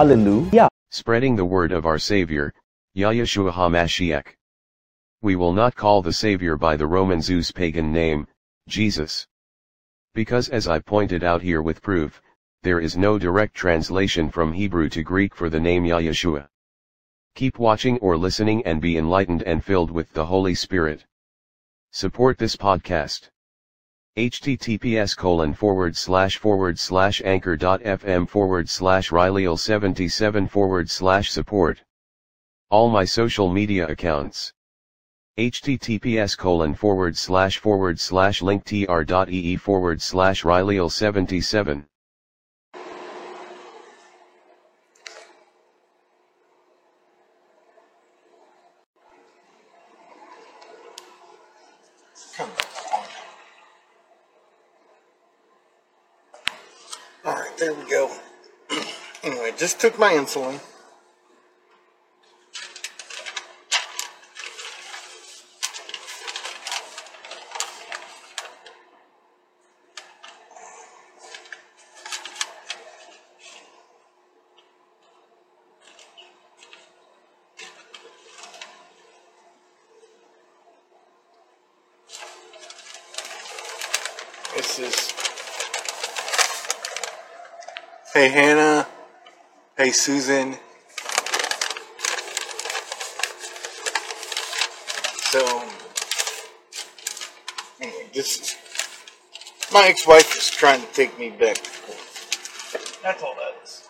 Hallelujah. Spreading the word of our Savior, Yahushua HaMashiach. We will not call the Savior by the Roman Zeus pagan name, Jesus. Because as I pointed out here with proof, there is no direct translation from Hebrew to Greek for the name Yahushua. Keep watching or listening and be enlightened and filled with the Holy Spirit. Support this podcast. Https colon forward slash forward slash anchor.fm forward slash Rileyil77 forward slash support. All my social media accounts. https colon forward slash forward slash linktr.ee forward slash Rileyil77. Come on. All right, there we go. anyway, just took my insulin. This is. Hey Hannah. Hey Susan. So, this is. My ex wife is trying to take me back. That's all that is.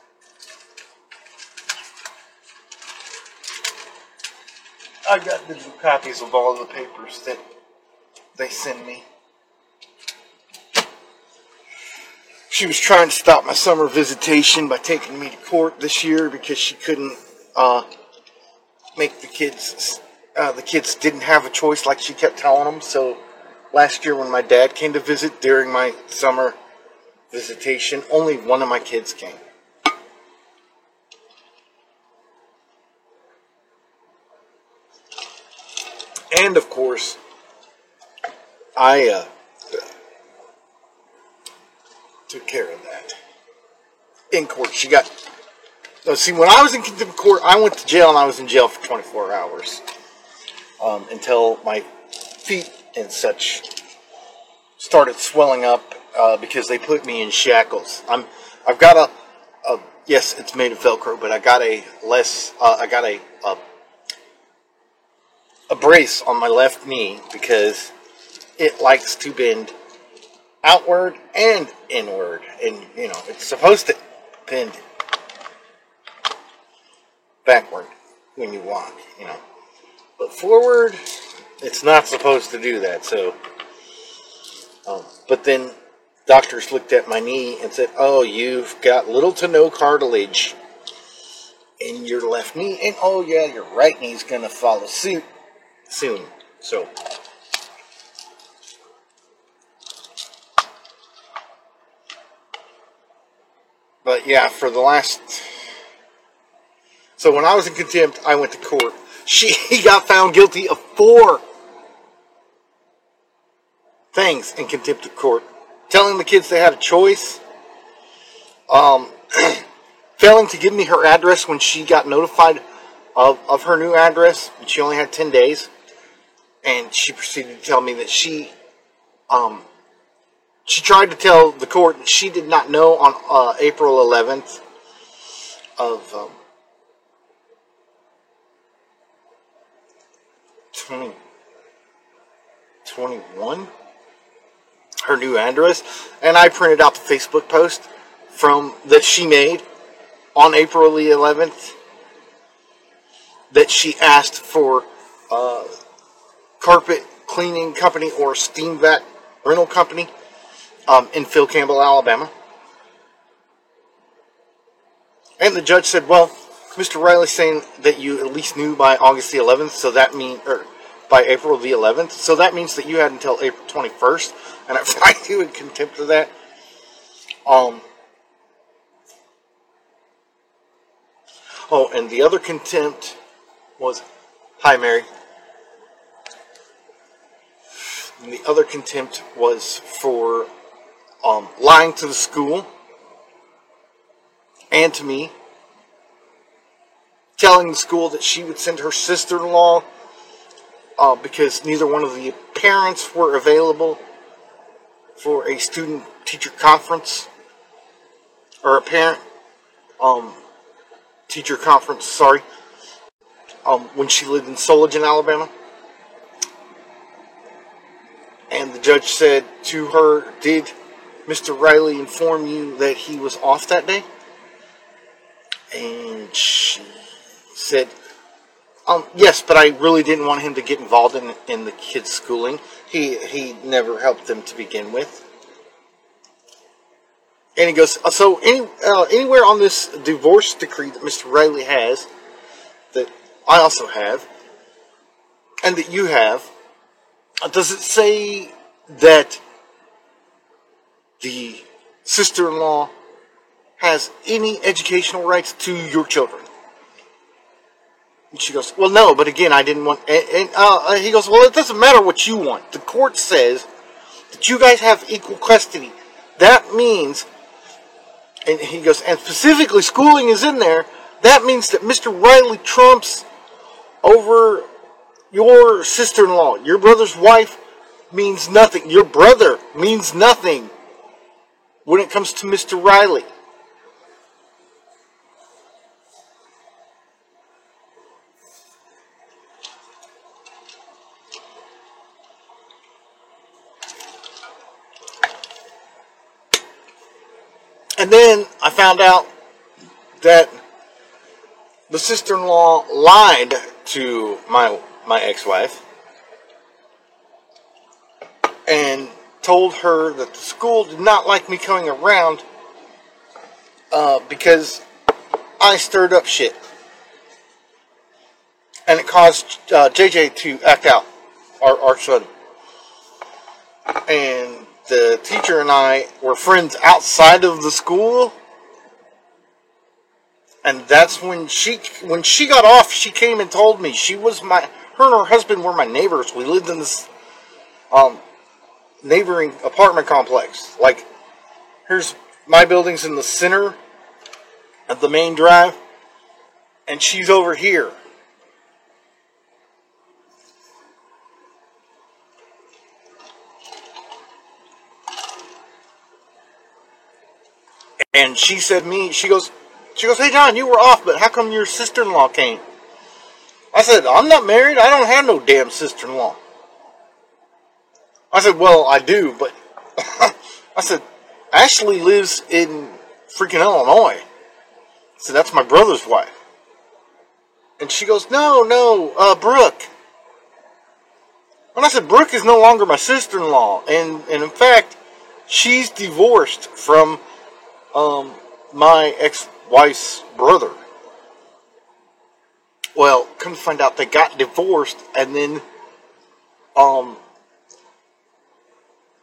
I got digital copies of all the papers that they send me. She was trying to stop my summer visitation by taking me to court this year because she couldn't uh, make the kids. Uh, the kids didn't have a choice, like she kept telling them. So last year, when my dad came to visit during my summer visitation, only one of my kids came. And of course, I uh, took care of that in court. She got. No, see, when I was in contempt court, I went to jail and I was in jail for 24 hours um, until my feet and such started swelling up uh, because they put me in shackles. I'm. I've got a. a yes, it's made of Velcro, but I got a less. Uh, I got a, a a brace on my left knee because it likes to bend outward and inward. And, you know, it's supposed to bend backward when you walk, you know. But forward, it's not supposed to do that. So, um, but then doctors looked at my knee and said, oh, you've got little to no cartilage in your left knee. And, oh, yeah, your right knee's going to follow suit soon. So, but yeah, for the last. So when I was in contempt, I went to court. She got found guilty of four things in contempt of court: telling the kids they had a choice, um, failing to give me her address when she got notified of, of her new address, she only had ten days, and she proceeded to tell me that she um, she tried to tell the court that she did not know on uh, April 11th of um, 20, 21 her new address. And I printed out the Facebook post from that she made on April the 11th that she asked for uh, carpet cleaning company or steam vac rental company um, in Phil Campbell, Alabama. And the judge said, "Well, Mr. Riley's saying that you at least knew by August the 11th, so that means, or by April the 11th, so that means that you had until April 21st." And I find you in contempt of that. Um. Oh, and the other contempt was, "Hi, Mary." And the other contempt was for um, lying to the school and to me telling the school that she would send her sister-in-law uh, because neither one of the parents were available for a student-teacher conference or a parent um, teacher conference. Sorry, um, when she lived in Sulligent, Alabama. And the judge said to her, Did Mr. Riley inform you that he was off that day? And she said, um, yes, but I really didn't want him to get involved in, in the kids' schooling. He, he never helped them to begin with. And he goes, uh, so any, uh, anywhere on this divorce decree that Mr. Riley has, that I also have, and that you have, does it say that the sister-in-law has any educational rights to your children? And she goes, well, no, but again, I didn't want, and, uh, uh, he goes, well, it doesn't matter what you want. The court says that you guys have equal custody. That means, and he goes, and specifically schooling is in there, that means that Mr. Riley trumps over your sister-in-law, your brother's wife means nothing. Your brother means nothing when it comes to Mr. Riley. And then I found out that the sister-in-law lied to my my ex-wife and told her that the school did not like me coming around uh, because I stirred up shit. And it caused uh, JJ to act out, our, our son. And the teacher and I were friends outside of the school. And that's when she when she got off, she came and told me she was my her and her husband were my neighbors. We lived in this um, neighboring apartment complex. Like, here's my building's in the center of the main drive, and she's over here. And she said me, she goes, she goes, hey John, you were off, but how come your sister-in-law came? I said, I'm not married. I don't have no damn sister-in-law. I said, well, I do, but I said, Ashley lives in freaking Illinois. So that's my brother's wife. And she goes, no, no, uh, Brooke. And I said, Brooke is no longer my sister-in-law. And, and in fact, she's divorced from um, my ex-wife's brother. Well, come to find out, they got divorced, and then um,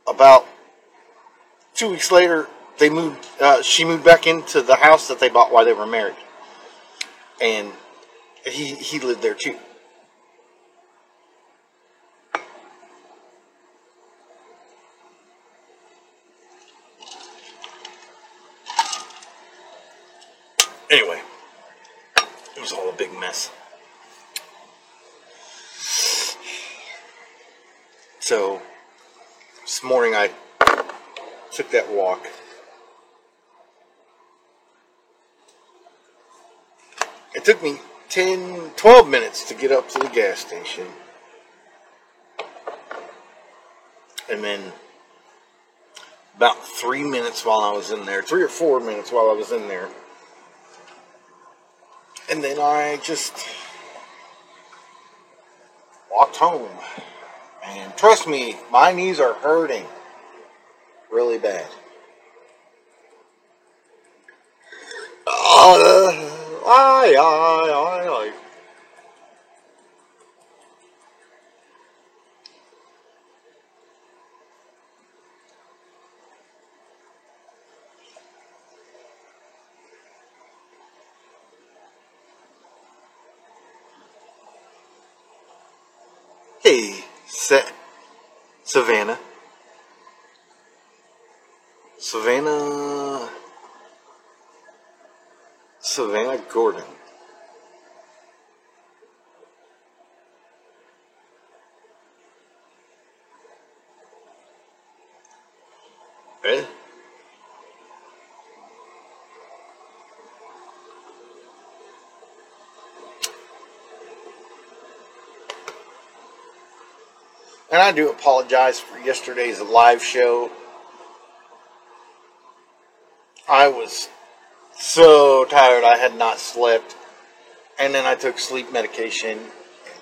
about two weeks later, they moved. Uh, she moved back into the house that they bought while they were married, and he he lived there too. Anyway, it was all a big mess. So this morning I took that walk. It took me 10, 12 minutes to get up to the gas station. And then about three minutes while I was in there, three or four minutes while I was in there. And then I just walked home. And trust me, my knees are hurting really bad. Aye, aye, aye, aye. Hey, Sa- Savannah. Savannah. Savannah Gordon. And I do apologize for yesterday's live show. I was so tired I had not slept. And then I took sleep medication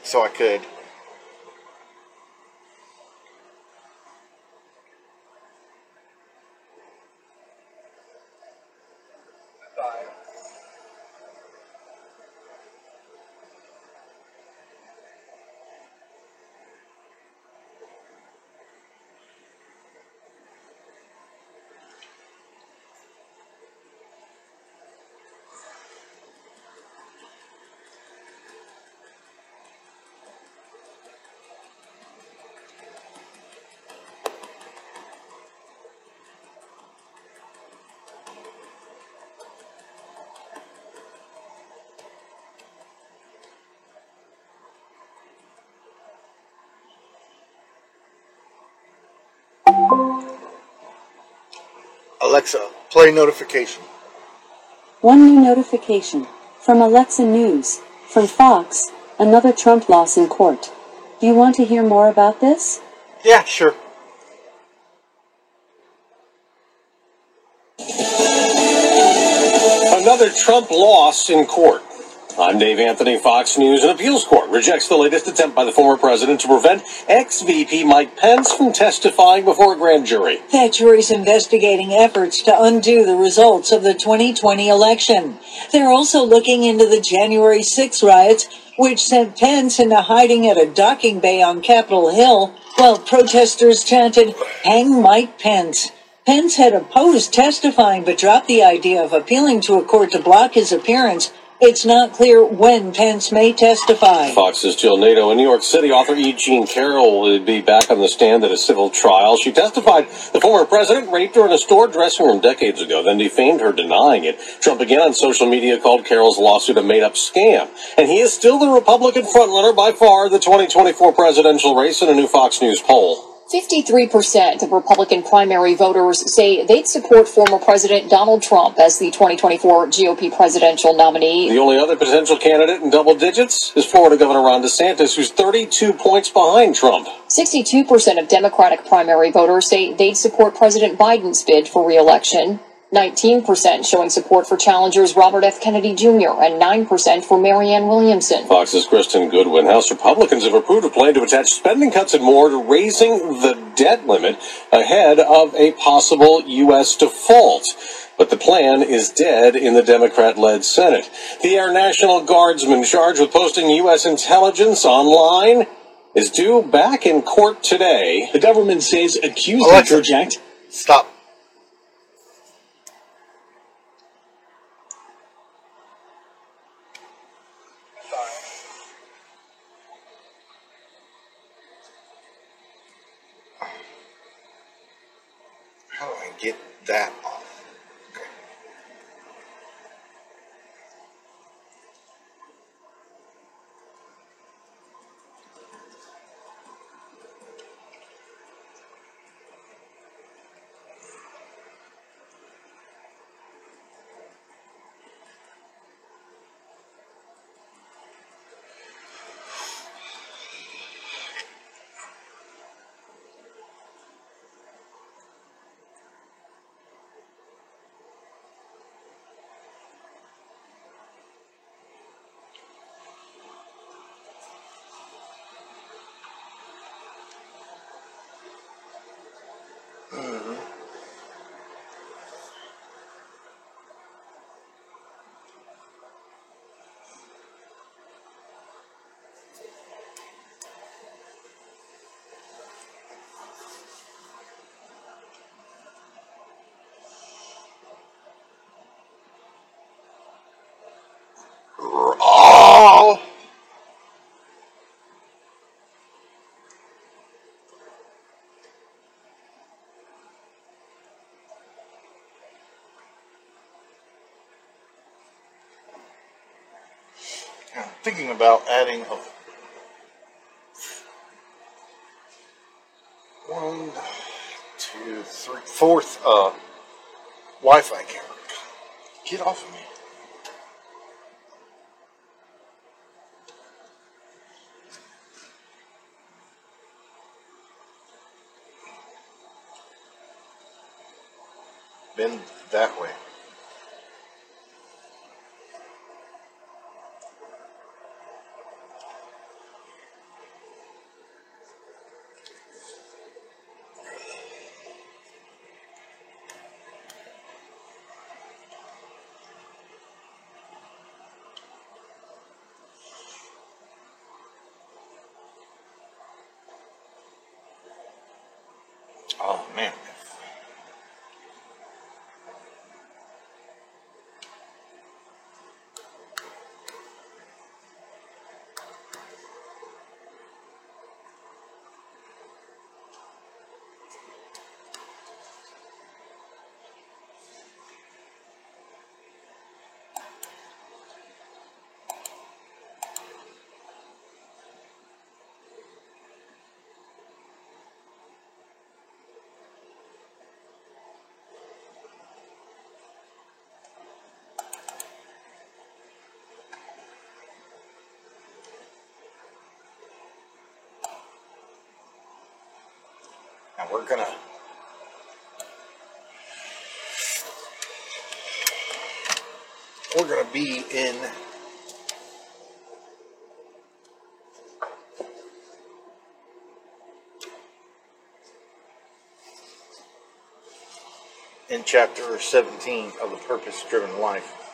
so I could. Alexa, play notification. One new notification from Alexa News, from Fox, another Trump loss in court. Do you want to hear more about this? Yeah, sure. Another Trump loss in court. I'm Dave Anthony, Fox News. An appeals court rejects the latest attempt by the former president to prevent ex VP Mike Pence from testifying before a grand jury. That jury's investigating efforts to undo the results of the 2020 election. They're also looking into the January 6 riots, which sent Pence into hiding at a docking bay on Capitol Hill while protesters chanted, Hang Mike Pence. Pence had opposed testifying but dropped the idea of appealing to a court to block his appearance. It's not clear when Pence may testify. Fox's Jill Nato in New York City. Author E. Jean Carroll will be back on the stand at a civil trial. She testified the former president raped her in a store dressing room decades ago, then defamed her denying it. Trump again on social media called Carroll's lawsuit a made-up scam. And he is still the Republican frontrunner by far the 2024 presidential race in a new Fox News poll. 53% of Republican primary voters say they'd support former President Donald Trump as the 2024 GOP presidential nominee. The only other potential candidate in double digits is Florida Governor Ron DeSantis, who's 32 points behind Trump. 62% of Democratic primary voters say they'd support President Biden's bid for re-election. 19% showing support for challengers Robert F. Kennedy Jr. and 9% for Marianne Williamson. Fox's Kristen Goodwin. House Republicans have approved a plan to attach spending cuts and more to raising the debt limit ahead of a possible U.S. default. But the plan is dead in the Democrat led Senate. The Air National Guardsman charged with posting U.S. intelligence online is due back in court today. The government says accused Alexa. the project. Stop. Thinking about adding a one, two, three, fourth uh, Wi-Fi camera. Get off of me. Bend that way. Oh man. Now we're gonna we're gonna be in in chapter 17 of the purpose driven life.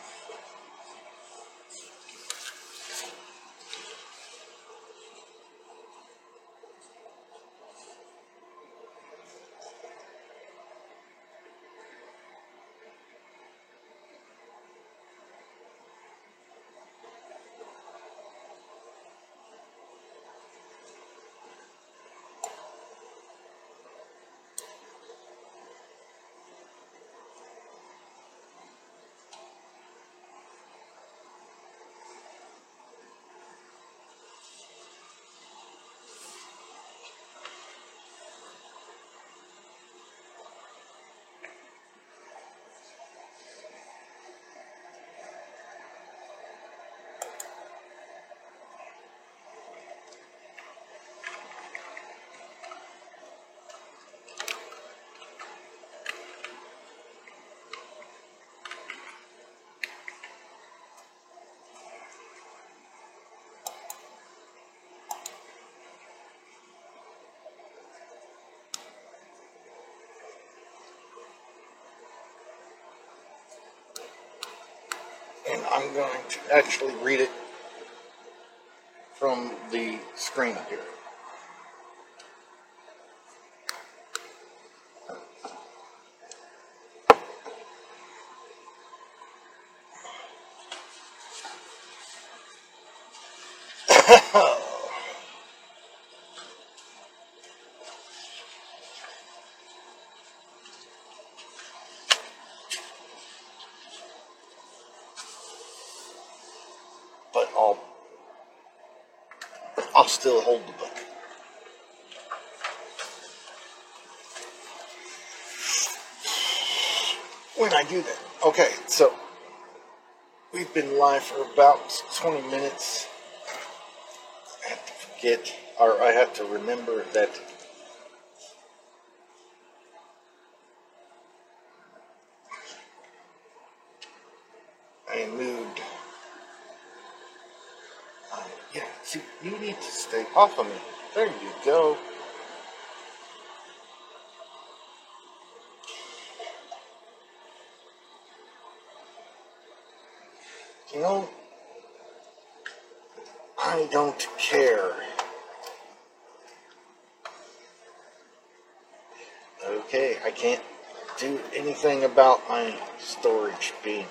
And I'm going to actually read it from the screen here. Still hold the book. When I do that. Okay, so we've been live for about 20 minutes. I have to forget, or I have to remember that I moved Uh, yeah, see, you need to stay off of me. There you go. You know, I don't care. Okay, I can't do anything about my storage being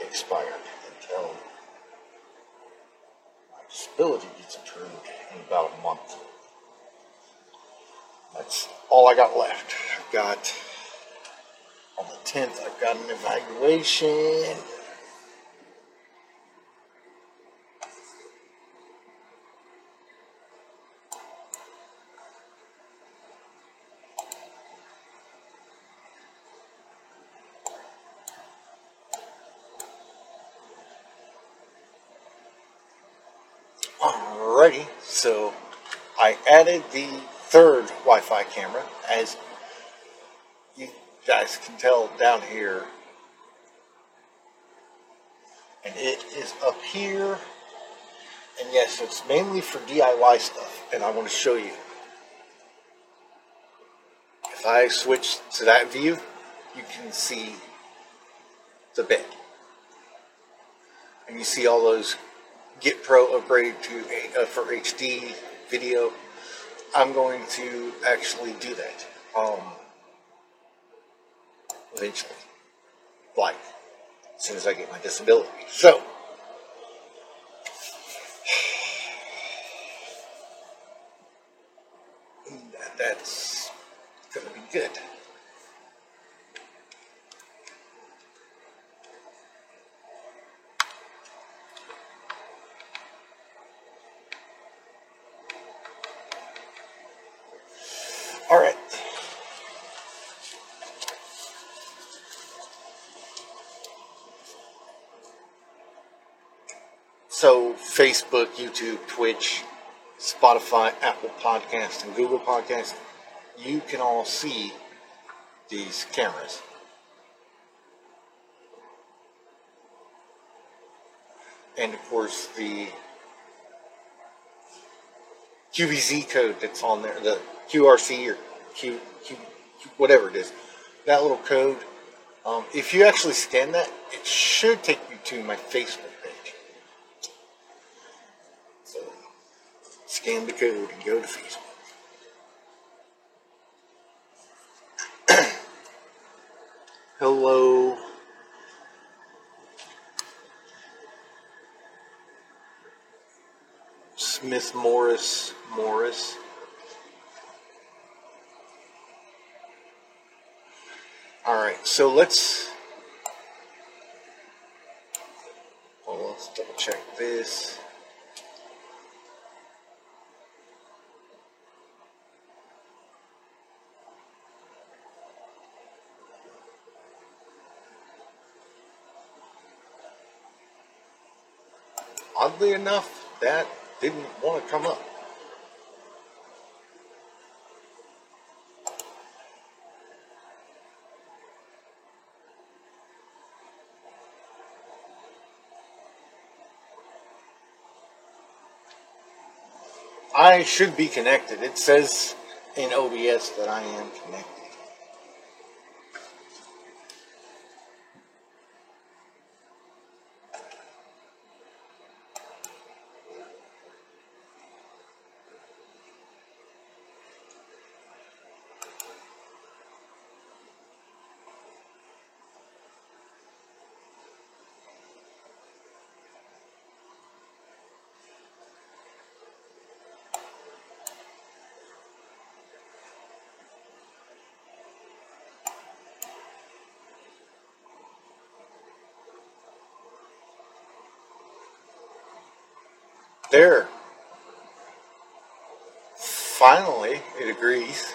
expired all I got left. I've got on the 10th, I've got an evaluation. Alrighty, so I added the third Wi-Fi camera. As you guys can tell down here, and it is up here. And yes, it's mainly for DIY stuff, and I want to show you. If I switch to that view, you can see the bed. And you see all those Get Pro upgraded to uh, for HD video. I'm going to actually do that um, eventually, like as soon as I get my disability. So. That's going to be good. All right. So, Facebook, YouTube, Twitch, Spotify, Apple Podcast, and Google Podcast, you can all see these cameras. And of course, the QVZ code that's on there, the QRC or Q, Q, Q whatever it is, that little code. Um, if you actually scan that, it should take you to my Facebook page. So, scan the code and go to Facebook. Hello. Smith Morris Morris. All right, so let's well, let's double check this. Oddly enough, that didn't want to come up. I should be connected. It says in OBS that I am connected. There. Finally, it agrees.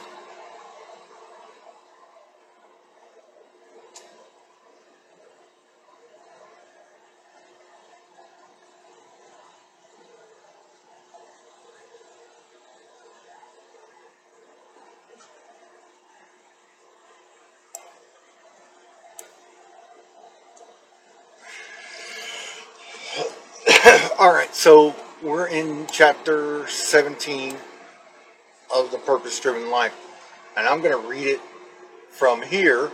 All right, so we're in chapter 17 of The Purpose Driven Life, and I'm going to read it from here.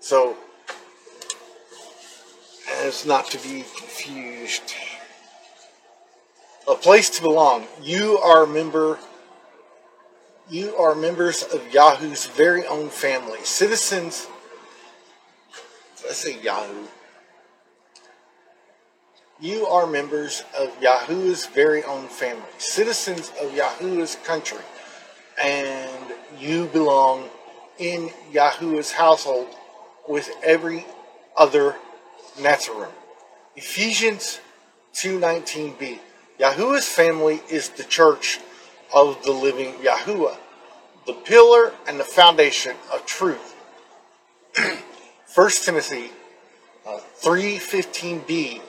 So, as not to be confused. A place to belong. You are a member. You are members of Yahoo's very own family, citizens. Let's say Yahoo. You are members of Yahoo's very own family, citizens of Yahoo's country, and you belong in Yahoo's household with every other Nazarene. Ephesians 2.19b. Yahuwah's family is the church of the living Yahuwah, the pillar and the foundation of truth. 1 Timothy uh, 3.15b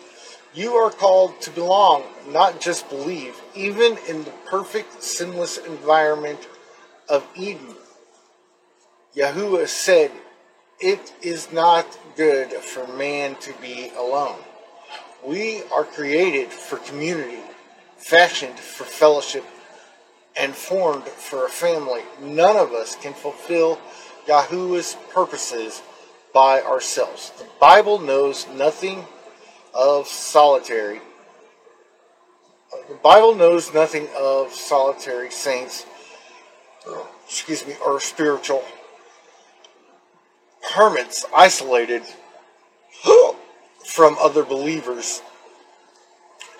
You are called to belong, not just believe, even in the perfect, sinless environment of Eden. Yahuwah said, It is not good for man to be alone. We are created for community, fashioned for fellowship, and formed for a family. None of us can fulfill Yahuwah's purposes by ourselves. The Bible knows nothing of solitary. The Bible knows nothing of solitary saints, or, excuse me, or spiritual hermits isolated from other believers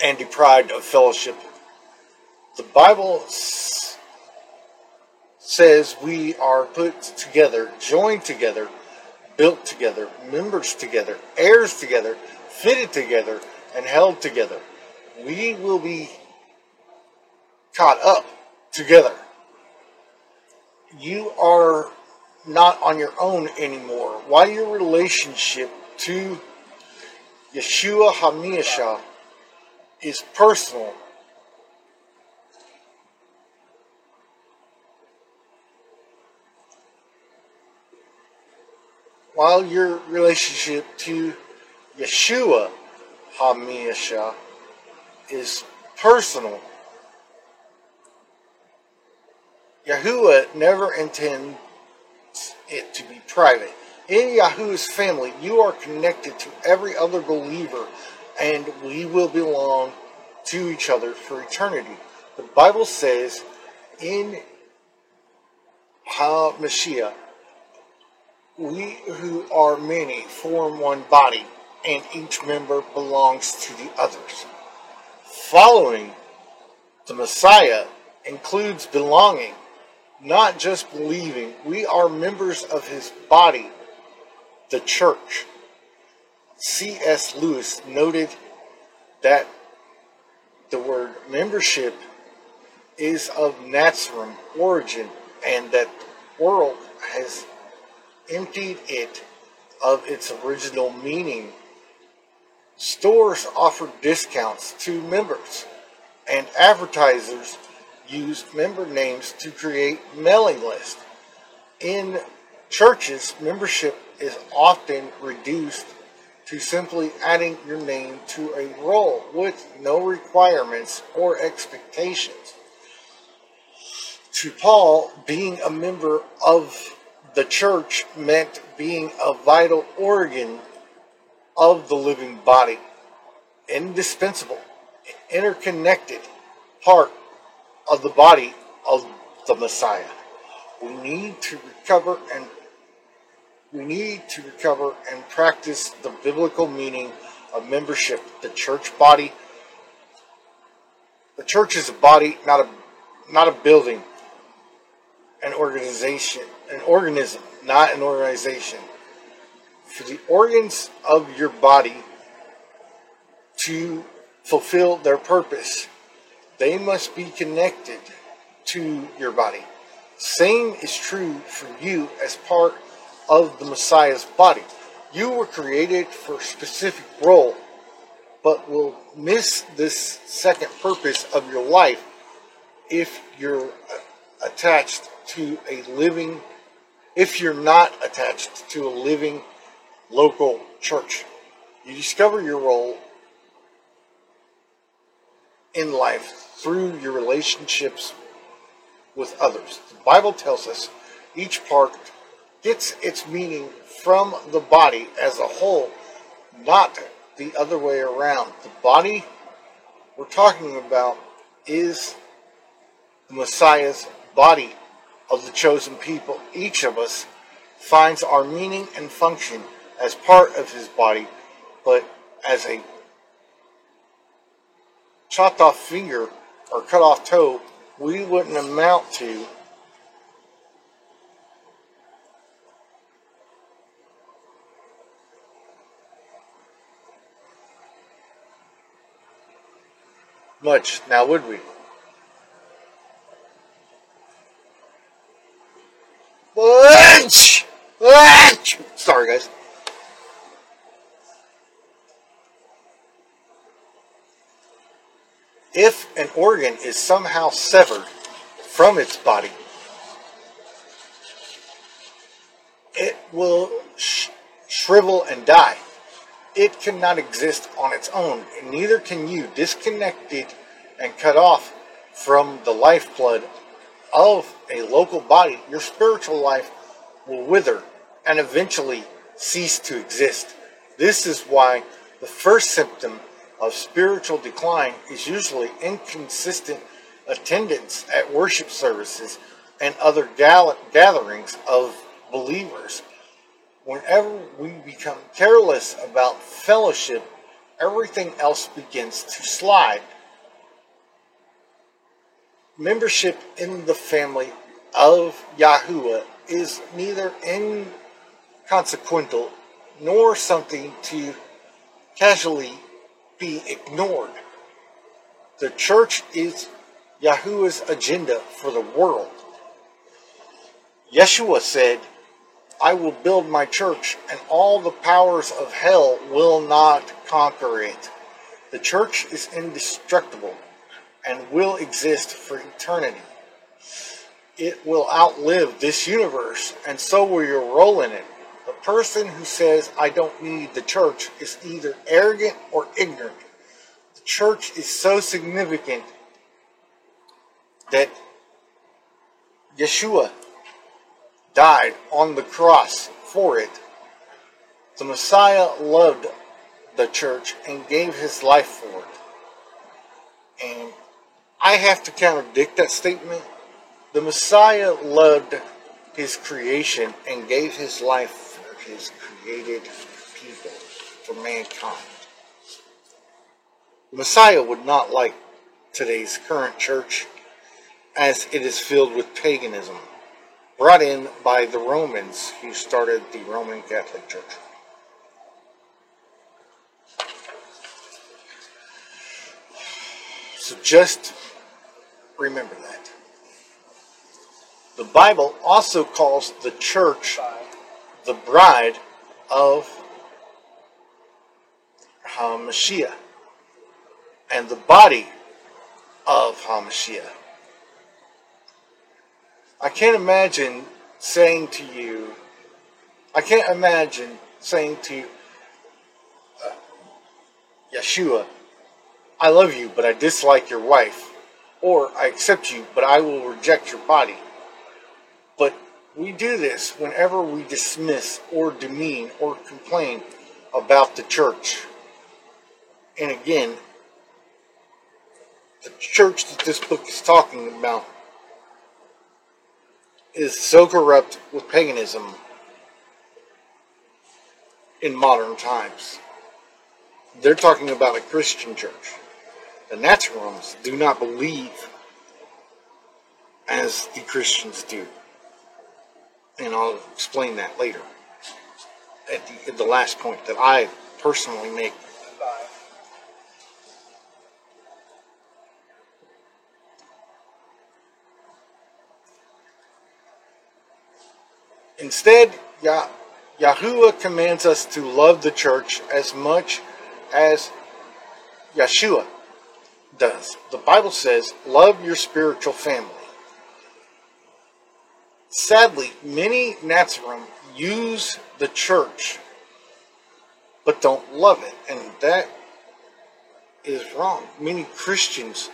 and deprived of fellowship. The Bible says we are put together, joined together, built together, members together, heirs together, fitted together, and held together. We will be caught up together. You are not on your own anymore. While your relationship to Yeshua HaMashiach is personal, while your relationship to Yeshua HaMashiach is personal, Yahuwah never intends it to be private. In Yahuwah's family, you are connected to every other believer, and we will belong to each other for eternity. The Bible says in HaMashiach, we who are many form one body, and each member belongs to the others. Following the Messiah includes belonging, not just believing. We are members of his body, the church. C.S. Lewis noted that the word membership is of Nazarene origin and that the world has emptied it of its original meaning. Stores offer discounts to members, and advertisers use member names to create mailing lists. In churches, membership is often reduced to simply adding your name to a roll with no requirements or expectations. To Paul, being a member of the church meant being a vital organ of the living body, indispensable, interconnected part of the body of the Messiah. We need to recover and we need to recover and practice the biblical meaning of membership. The church body. The church is a body, not a not a building. An organization, an organism, not an organization. For the organs of your body to fulfill their purpose, they must be connected to your body. Same is true for you as part of the Messiah's body. You were created for a specific role, but will miss this second purpose of your life if you're attached to a living, if you're not attached to a living local church. You discover your role in life through your relationships with others. The Bible tells us each part gets its meaning from the body as a whole, not the other way around. The body we're talking about is the Messiah's body of the chosen people. Each of us finds our meaning and function as part of his body, but as a chopped off finger or cut off toe, we wouldn't amount to much, now would we? Sorry, guys. If an organ is somehow severed from its body, it will sh- shrivel and die. It cannot exist on its own, and neither can you disconnect it and cut off from the lifeblood of a local body. Your spiritual life will wither and eventually cease to exist. This is why the first symptom of spiritual decline is usually inconsistent attendance at worship services and other gatherings of believers. Whenever we become careless about fellowship, everything else begins to slide. Membership in the family of Yahuwah is neither inconsequential nor something to casually be ignored. The church is Yahuwah's agenda for the world. Yeshua said, I will build my church, and all the powers of hell will not conquer it. The church is indestructible and will exist for eternity. It will outlive this universe, and so will your role in it. Person who says, I don't need the church, is either arrogant or ignorant. The church is so significant that Yeshua died on the cross for it. The Messiah loved the church and gave his life for it. And I have to contradict that statement. The Messiah loved his creation and gave his life his created people, for mankind. The Messiah would not like today's current church as it is filled with paganism brought in by the Romans who started the Roman Catholic Church. So just remember that. The Bible also calls the church the bride of Hamashiach and the body of Hamashiach. I can't imagine saying to you, I can't imagine saying to uh, Yeshua, I love you, but I dislike your wife, or I accept you, but I will reject your body. We do this whenever we dismiss or demean or complain about the church. And again, the church that this book is talking about is so corrupt with paganism in modern times. They're talking about a Christian church. The Naturals do not believe as the Christians do. And I'll explain that later at the, at the last point that I personally make. Instead, Yah- Yahuwah commands us to love the church as much as Yeshua does. The Bible says, love your spiritual family. Sadly, many Nazarene use the church but don't love it, and that is wrong. Many Christians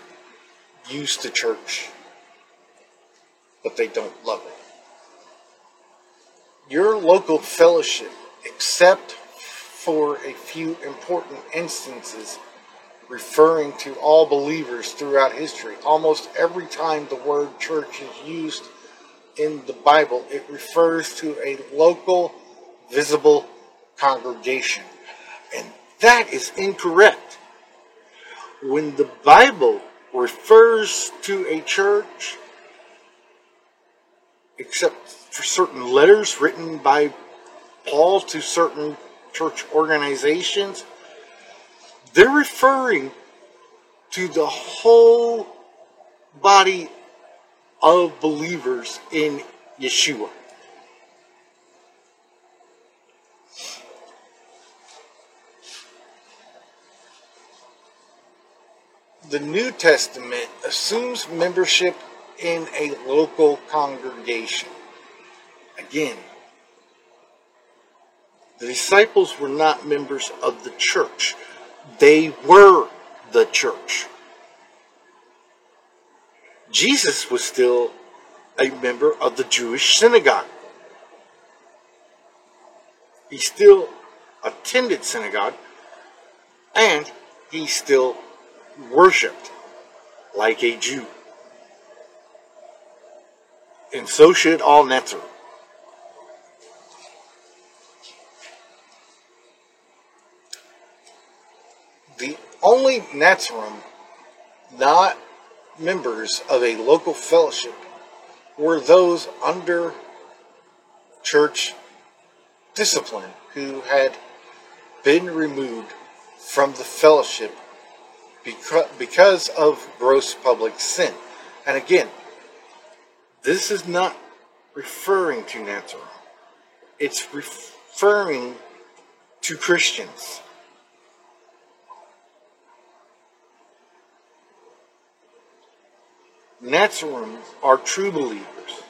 use the church but they don't love it your local fellowship, except for a few important instances referring to all believers throughout history. Almost every time the word church is used in the Bible, it refers to a local, visible congregation. And that is incorrect. When the Bible refers to a church, except for certain letters written by Paul to certain church organizations, they're referring to the whole body of believers in Yeshua. the New Testament assumes membership in a local congregation. Again, the disciples were not members of the church, they were the church. Jesus was still a member of the Jewish synagogue. He still attended synagogue and he still worshiped like a Jew. And so should all Netzer. The only Netzerim not members of a local fellowship were those under church discipline who had been removed from the fellowship because of gross public sin. And again, this is not referring to Nazareth. It's referring to Christians. Nazarene are true believers.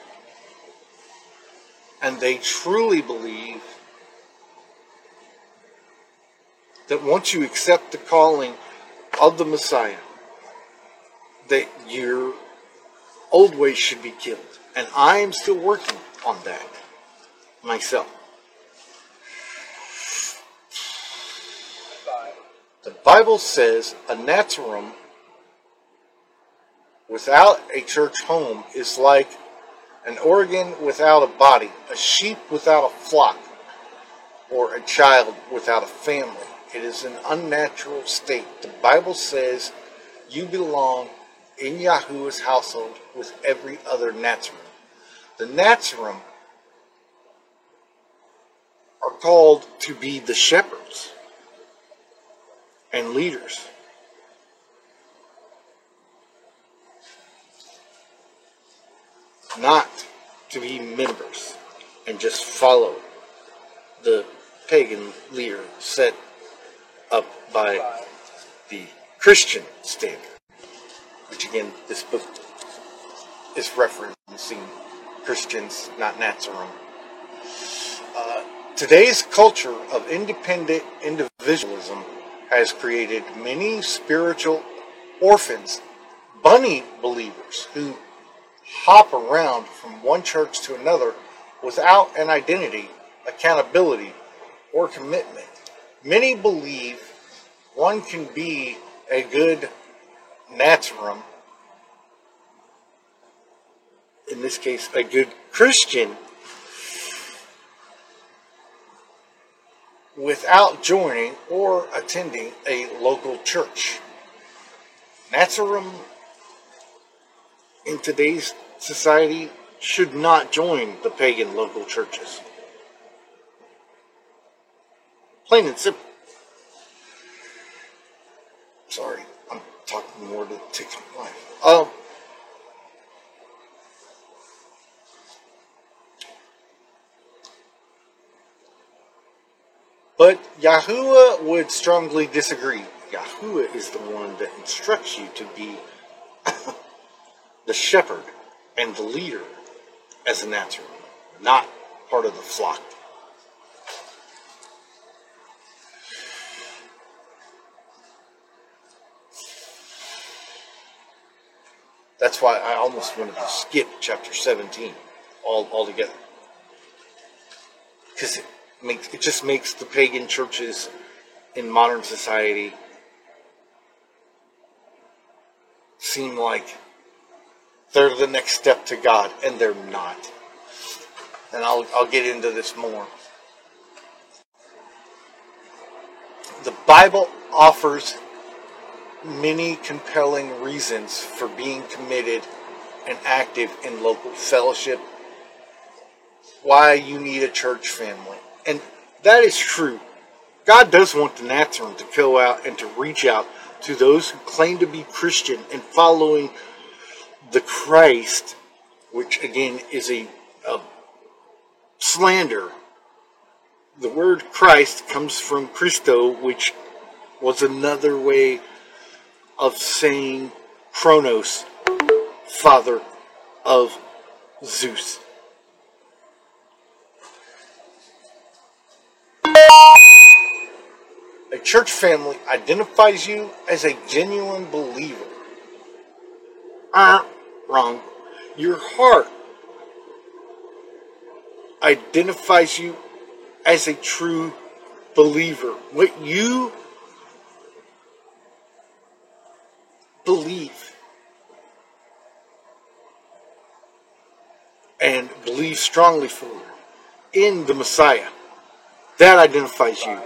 And they truly believe that once you accept the calling of the Messiah, that your old ways should be killed. And I am still working on that myself. The Bible says a Nazarene without a church home is like an organ without a body, a sheep without a flock, or a child without a family. It is an unnatural state. The Bible says you belong in Yahuwah's household with every other Nazarene. The Nazarene are called to be the shepherds and leaders. Not to be members and just follow the pagan leader set up by the Christian standard, which again, this book is referencing Christians, not Nazarene. Uh, today's culture of independent individualism has created many spiritual orphans, bunny believers who hop around from one church to another without an identity, accountability, or commitment. Many believe one can be a good Nazarene, in this case, a good Christian, without joining or attending a local church. Nazarene in today's society should not join the pagan local churches. Plain and simple. Sorry, I'm talking more to my life. Um, but Yahuwah would strongly disagree. Yahuwah is the one that instructs you to be the shepherd and the leader as a Nazarene, not part of the flock. That's why I almost wanted to skip chapter 17 all altogether. Because it makes it just makes the pagan churches in modern society seem like they're the next step to God, and they're not. And I'll, I'll get into this more. The Bible offers many compelling reasons for being committed and active in local fellowship, why you need a church family. And that is true. God does want the Nazarene to go out and to reach out to those who claim to be Christian and following the Christ, which again is a, a slander. The word Christ comes from Christo, which was another way of saying Kronos, father of Zeus. A church family identifies you as a genuine believer. Ah, wrong. Your heart identifies you as a true believer. What you believe and believe strongly for in the Messiah, that identifies you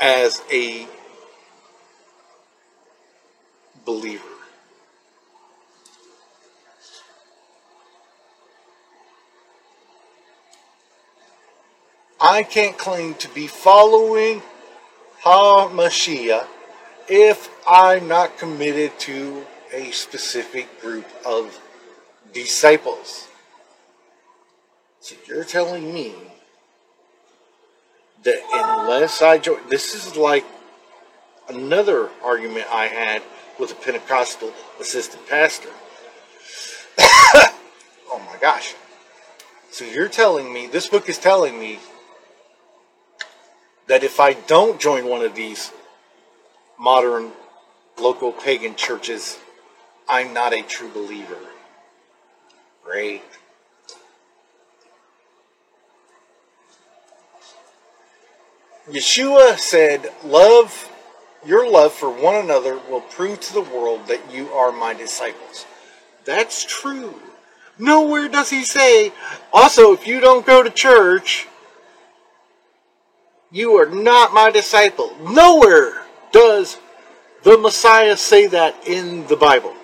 as a believer. I can't claim to be following HaMashiach if I'm not committed to a specific group of disciples. So you're telling me that unless I join, this is like another argument I had with a Pentecostal assistant pastor. oh my gosh. So you're telling me, this book is telling me that if I don't join one of these modern local pagan churches, I'm not a true believer. Great. Yeshua said, Love, your love for one another will prove to the world that you are my disciples. That's true. Nowhere does he say, also, if you don't go to church, you are not my disciple. Nowhere does the Messiah say that in the Bible.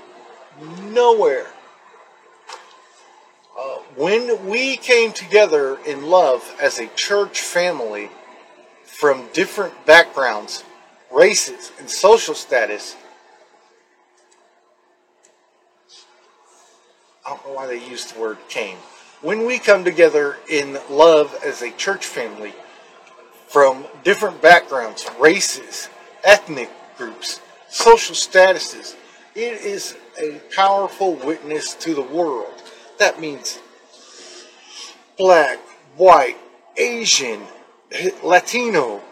Nowhere. Uh, when we came together in love as a church family, from different backgrounds, races, and social status. I don't know why they used the word came. When we come together in love as a church family from different backgrounds, races, ethnic groups, social statuses, it is a powerful witness to the world. That means black, white, Asian, Latino,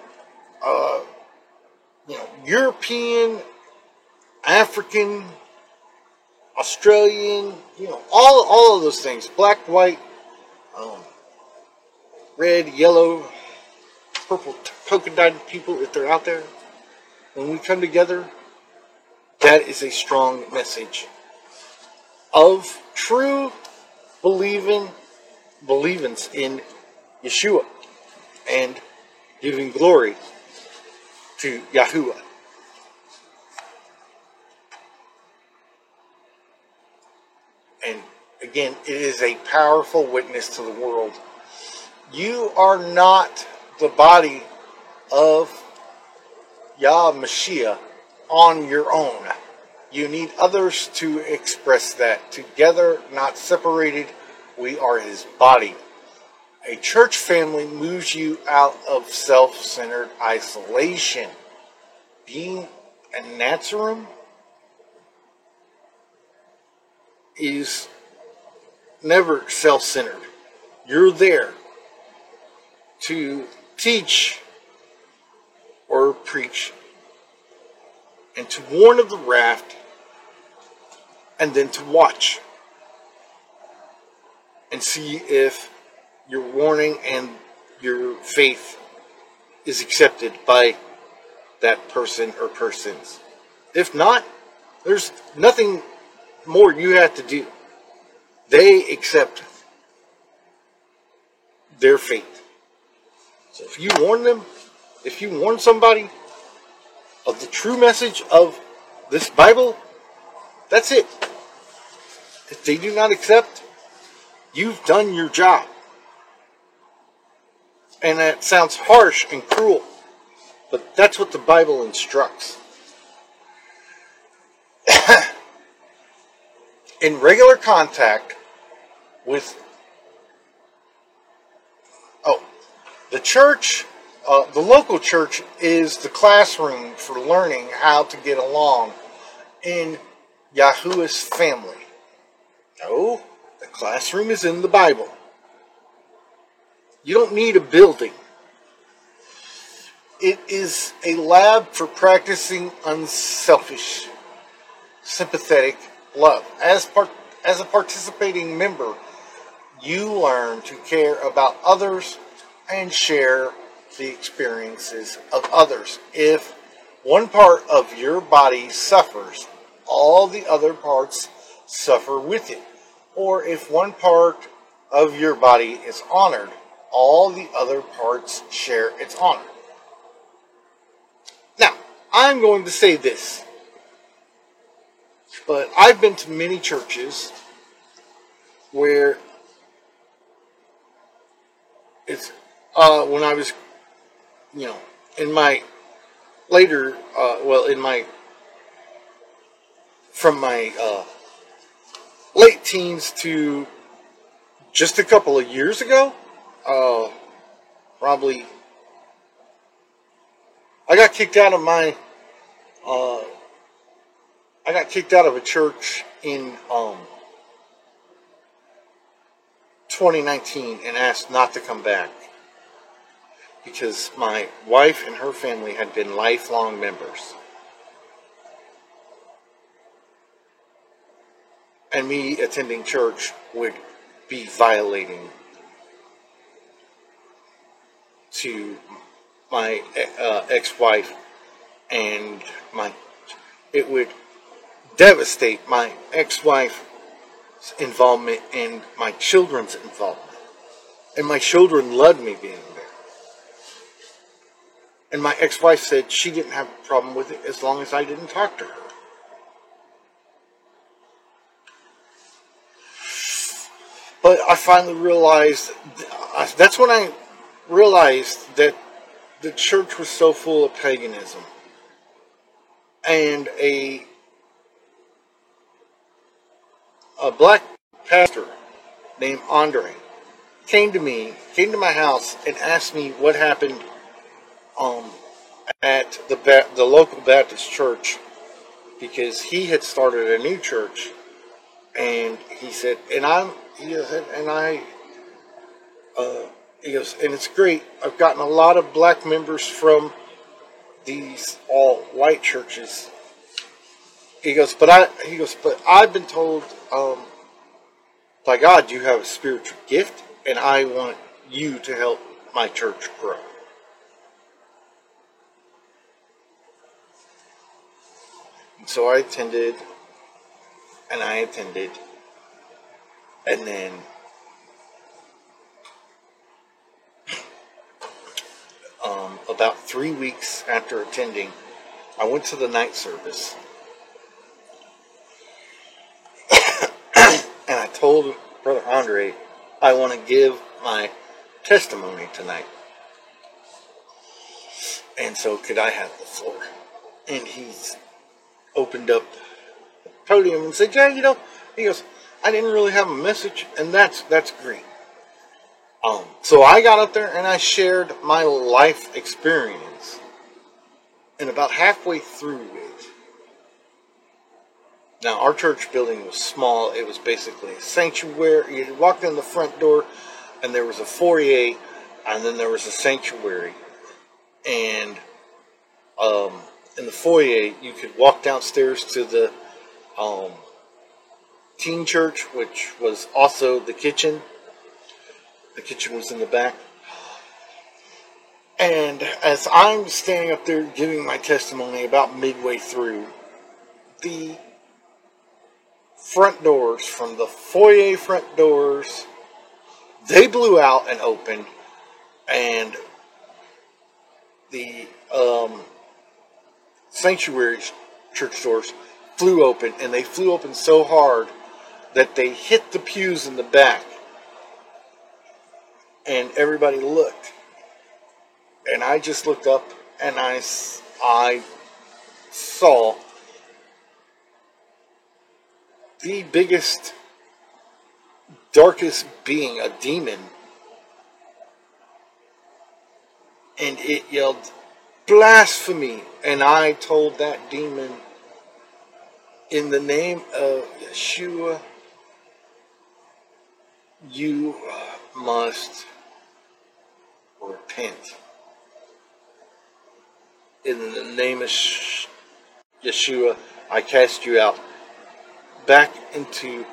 uh, you know, European, African, Australian, you know, all all of those things, black, white, um, red, yellow, purple, polka dotted people, if they're out there, when we come together, that is a strong message of true believing, believance in Yeshua and giving glory to Yahuwah. And again, it is a powerful witness to the world. You are not the body of HaMashiach on your own. You need others to express that. Together, not separated, we are his body. A church family moves you out of self centered isolation. Being a Nazarene is never self centered. You're there to teach or preach and to warn of the raft and then to watch and see if your warning and your faith is accepted by that person or persons. If not, there's nothing more you have to do. They accept their faith. So if you warn them, if you warn somebody of the true message of this Bible, that's it. If they do not accept, you've done your job. And that sounds harsh and cruel, but that's what the Bible instructs. In regular contact with, oh, the church, uh, the local church is the classroom for learning how to get along in Yahuwah's family. No, the classroom is in the Bible. You don't need a building. It is a lab for practicing unselfish, sympathetic love. As part, as a participating member, you learn to care about others and share the experiences of others. If one part of your body suffers, all the other parts suffer with it. Or if one part of your body is honored, all the other parts share its honor. Now, I'm going to say this, but I've been to many churches where it's uh, when I was, you know, in my later, uh, well, in my from my uh, late teens to just a couple of years ago, uh, probably I got kicked out of my uh, I got kicked out of a church in um, 2019 and asked not to come back because my wife and her family had been lifelong members. And me attending church would be violating to my uh, ex-wife and my it would devastate my ex-wife's involvement and my children's involvement and my children loved me being and my ex-wife said she didn't have a problem with it as long as i didn't talk to her. But i finally realized that's when i realized that the church was so full of paganism and a a black pastor named Andre came to me, came to my house, and asked me what happened um, at the ba- the local Baptist church because he had started a new church, and he said, and I'm he said, and I uh, he goes, and it's great. I've gotten a lot of black members from these all white churches. He goes, but I he goes, but I've been told um, by God you have a spiritual gift, and I want you to help my church grow. So I attended, and I attended, and then um, about three weeks after attending, I went to the night service. and I told Brother Andre, I want to give my testimony tonight. And so, could I have the floor? And he's opened up the podium and said, Yeah, you know, he goes, I didn't really have a message, and that's that's great. Um, so I got up there and I shared my life experience. And about halfway through it, now our church building was small. It was basically a sanctuary. You walked in the front door, and there was a foyer, and then there was a sanctuary. And um, in the foyer, you could walk downstairs to the um, teen church, which was also the kitchen the kitchen was in the back. And as I'm standing up there giving my testimony about midway through, the front doors from the foyer front doors, they blew out and opened, and the um, sanctuary church doors flew open, and they flew open so hard that they hit the pews in the back and everybody looked. And I just looked up and I, I saw the biggest, darkest being, a demon. And it yelled, blasphemy. And I told that demon, in the name of Yeshua, you must repent. In the name of Yeshua, I cast you out back into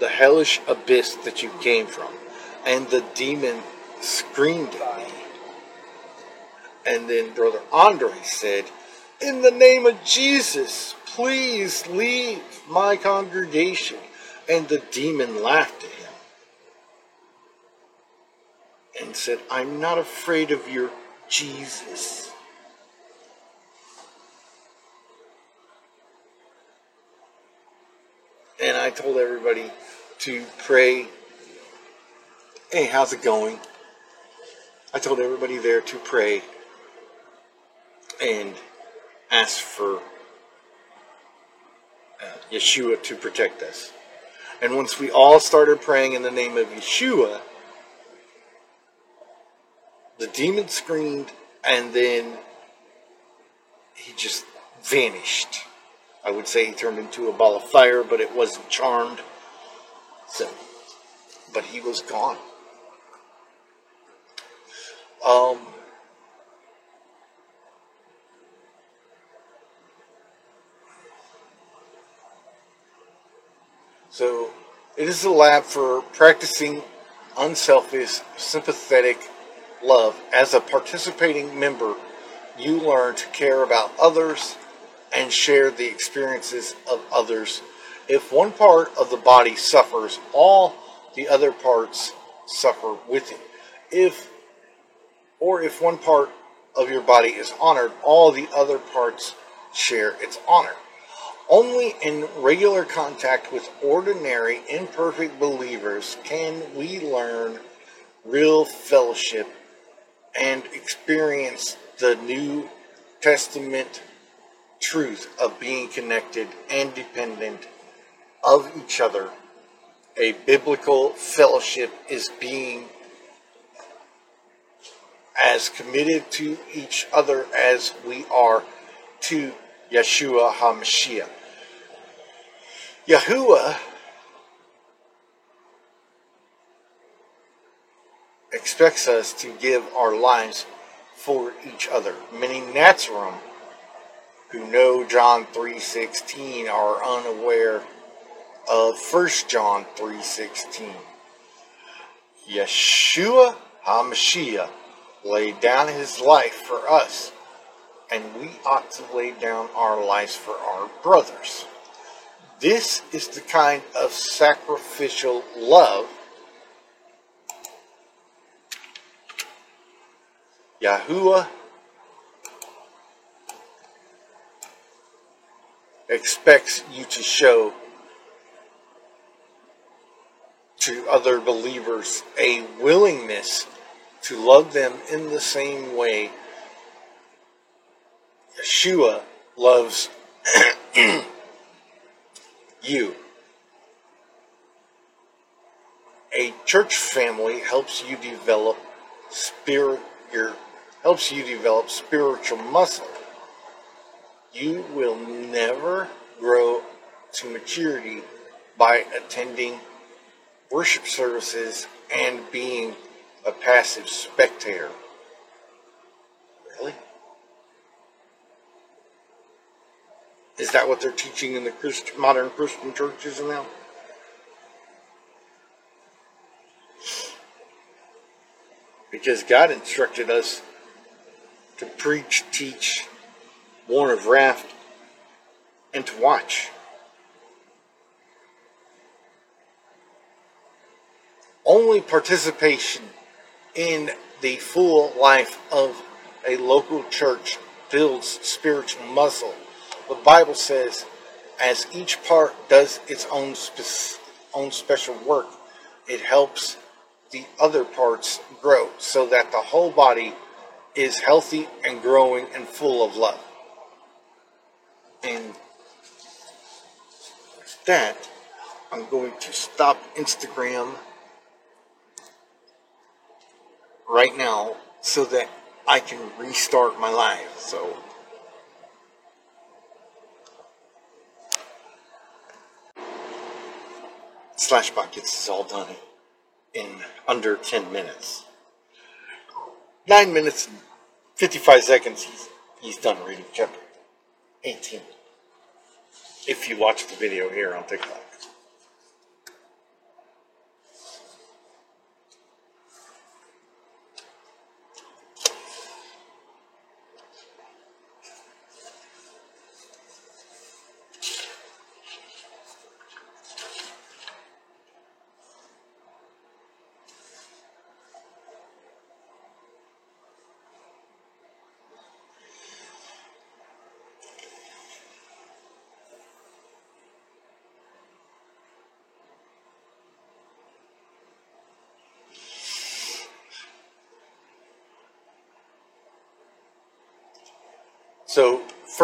the hellish abyss that you came from. And the demon screamed at me. And then Brother Andre said, In the name of Jesus, please leave my congregation. And the demon laughed at him and said, I'm not afraid of your Jesus. And I told everybody to pray. Hey, how's it going? I told everybody there to pray and ask for uh, Yeshua to protect us. And once we all started praying in the name of Yeshua, the demon screamed and then he just vanished. I would say he turned into a ball of fire, but it wasn't charmed. So, but he was gone. Um, so, it is a lab for practicing unselfish, sympathetic love. As a participating member, you learn to care about others and share the experiences of others. If one part of the body suffers, all the other parts suffer with it. If or if one part of your body is honored, all the other parts share its honor. Only in regular contact with ordinary, imperfect believers can we learn real fellowship and experience the New Testament truth of being connected and dependent of each other. A biblical fellowship is being as committed to each other as we are to Yeshua HaMashiach. Yahuwah expects us to give our lives for each other. Many Nazarene who know John 3.16 are unaware of 1 John 3.16. Yeshua HaMashiach laid down his life for us, and we ought to lay down our lives for our brothers. This is the kind of sacrificial love Yahuwah expects you to show to other believers a willingness to love them in the same way Yeshua loves you. A church family helps you develop spirit your helps you develop spiritual muscle. You will never grow to maturity by attending worship services and being a passive spectator. Really? Is that what they're teaching in the Christ, modern Christian churches now? Because God instructed us to preach, teach, warn of wrath, and to watch. Only participation in the full life of a local church builds spiritual muscle. The Bible says, as each part does its own spe- own special work, it helps the other parts grow so that the whole body is healthy and growing and full of love. And that, I'm going to stop Instagram right now so that I can restart my life. So Flashbot gets this all done in under 10 minutes. 9 minutes and 55 seconds, he's, he's done reading chapter 18. If you watch the video here on TikTok.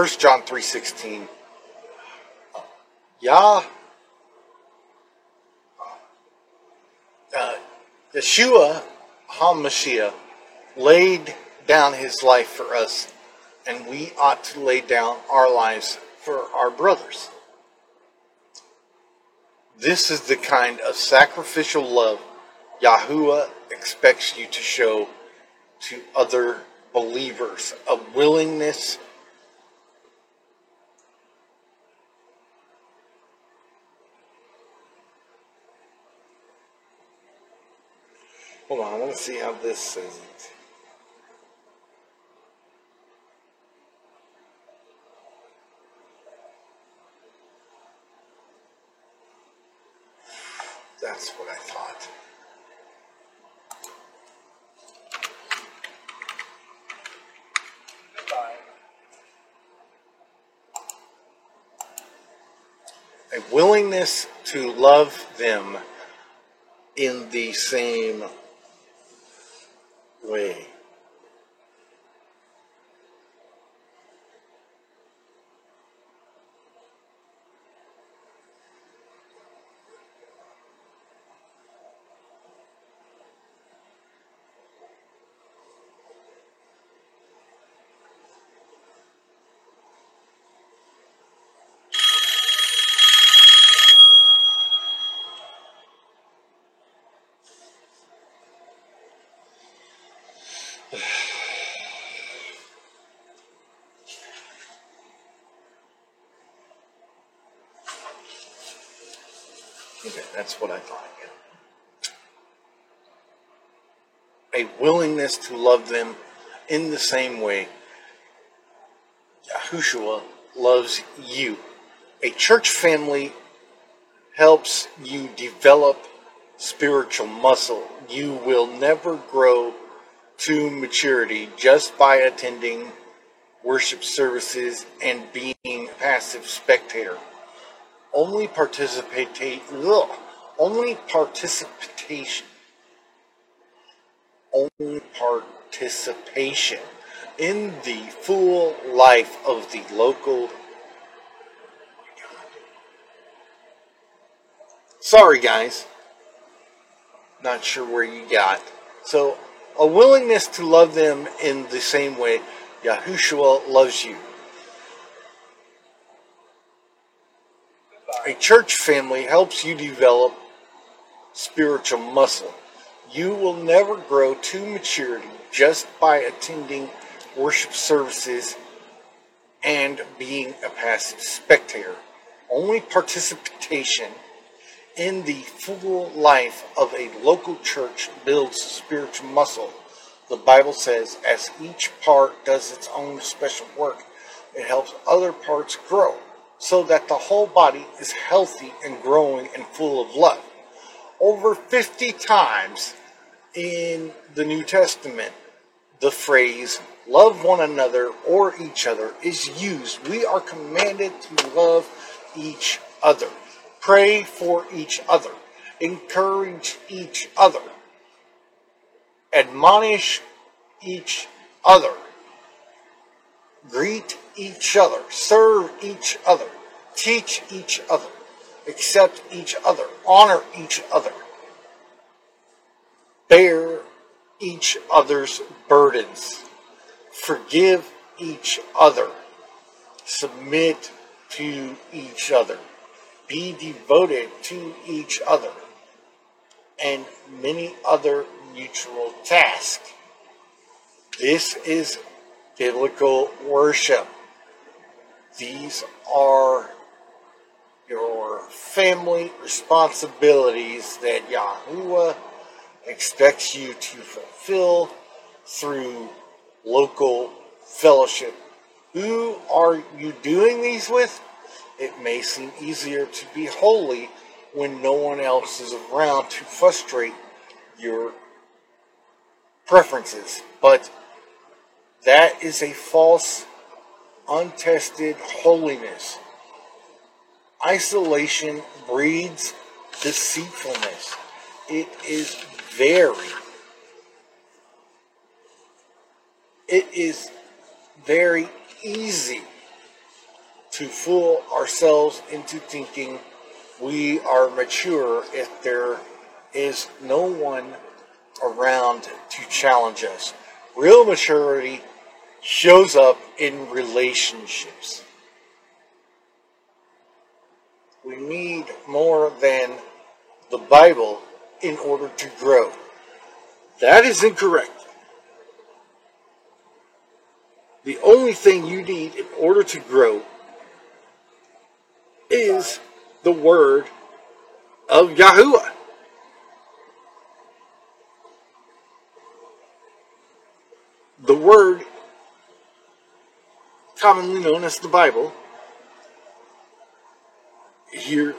1 John 3.16. Yah, uh, Yeshua HaMashiach laid down his life for us, and we ought to lay down our lives for our brothers. This is the kind of sacrificial love Yahuwah expects you to show to other believers, a willingness To see how this it. That's what I thought. A willingness to love them in the same way. Okay, that's what I thought. A willingness to love them in the same way Yahushua loves you. A church family helps you develop spiritual muscle. You will never grow to maturity just by attending worship services and being a passive spectator only participate ugh, only participation. Only participation in the full life of the local sorry guys. Not sure where you got. So a willingness to love them in the same way Yahushua loves you. A church family helps you develop spiritual muscle. You will never grow to maturity just by attending worship services and being a passive spectator. Only participation in the full life of a local church builds spiritual muscle. The Bible says, as each part does its own special work, it helps other parts grow so that the whole body is healthy and growing and full of love. Over 50 times in the New Testament, the phrase love one another or each other is used. We are commanded to love each other, pray for each other, encourage each other, admonish each other. Greet each other, serve each other, teach each other, accept each other, honor each other, bear each other's burdens, forgive each other, submit to each other, be devoted to each other and many other mutual tasks. This is biblical worship. These are your family responsibilities that Yahuwah expects you to fulfill through local fellowship. Who are you doing these with? It may seem easier to be holy when no one else is around to frustrate your preferences, but that is a false, untested holiness. Isolation breeds deceitfulness. It is very, it is very easy to fool ourselves into thinking we are mature if there is no one around to challenge us. Real maturity shows up in relationships. We need more than the Bible in order to grow. That is incorrect. The only thing you need in order to grow is the word of Yahuwah. The word, commonly known as the Bible, here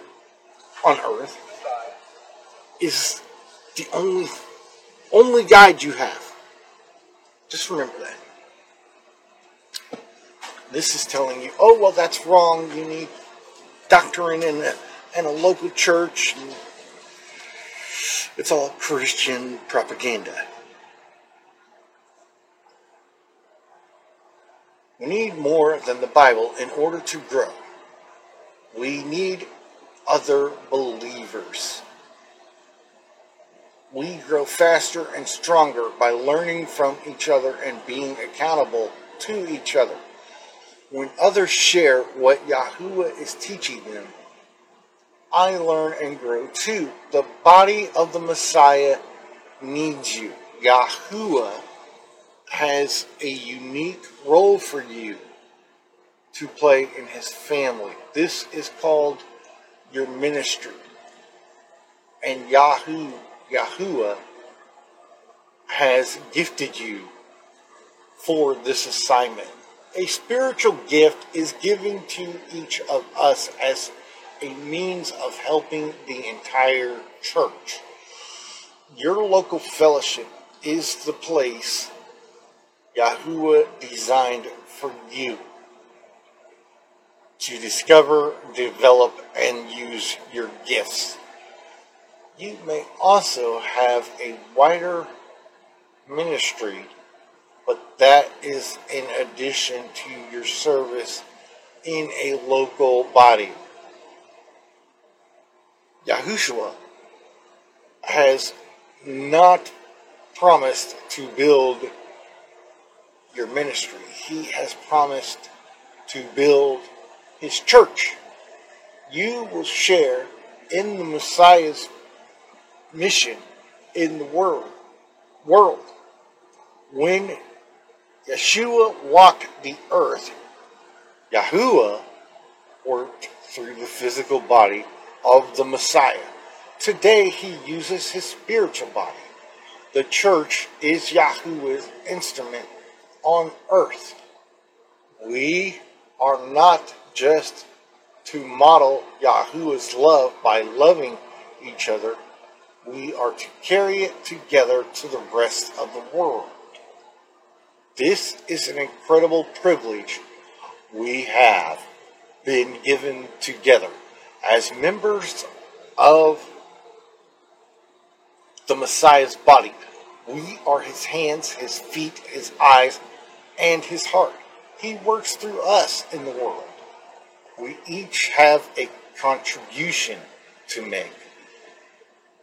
on earth, is the only only guide you have. Just remember that. This is telling you, oh well, that's wrong. You need doctrine in a, a local church. And it's all Christian propaganda. We need more than the Bible in order to grow. We need other believers. We grow faster and stronger by learning from each other and being accountable to each other. When others share what Yahuwah is teaching them, I learn and grow too. The body of the Messiah needs you. Yahuwah has a unique role for you to play in his family. This is called your ministry. And Yahoo, Yahuwah has gifted you for this assignment. A spiritual gift is given to each of us as a means of helping the entire church. Your local fellowship is the place Yahuwah designed for you to discover, develop, and use your gifts. You may also have a wider ministry, but that is in addition to your service in a local body. Yahushua has not promised to build your ministry. He has promised to build his church. You will share in the Messiah's mission in the world. World. When Yeshua walked the earth, Yahuwah worked through the physical body of the Messiah. Today he uses his spiritual body. The church is Yahuwah's instrument on earth. We are not just to model Yahuwah's love by loving each other, we are to carry it together to the rest of the world. This is an incredible privilege we have been given together as members of the Messiah's body. We are his hands, his feet, his eyes, and his heart. He works through us in the world we each have a contribution to make.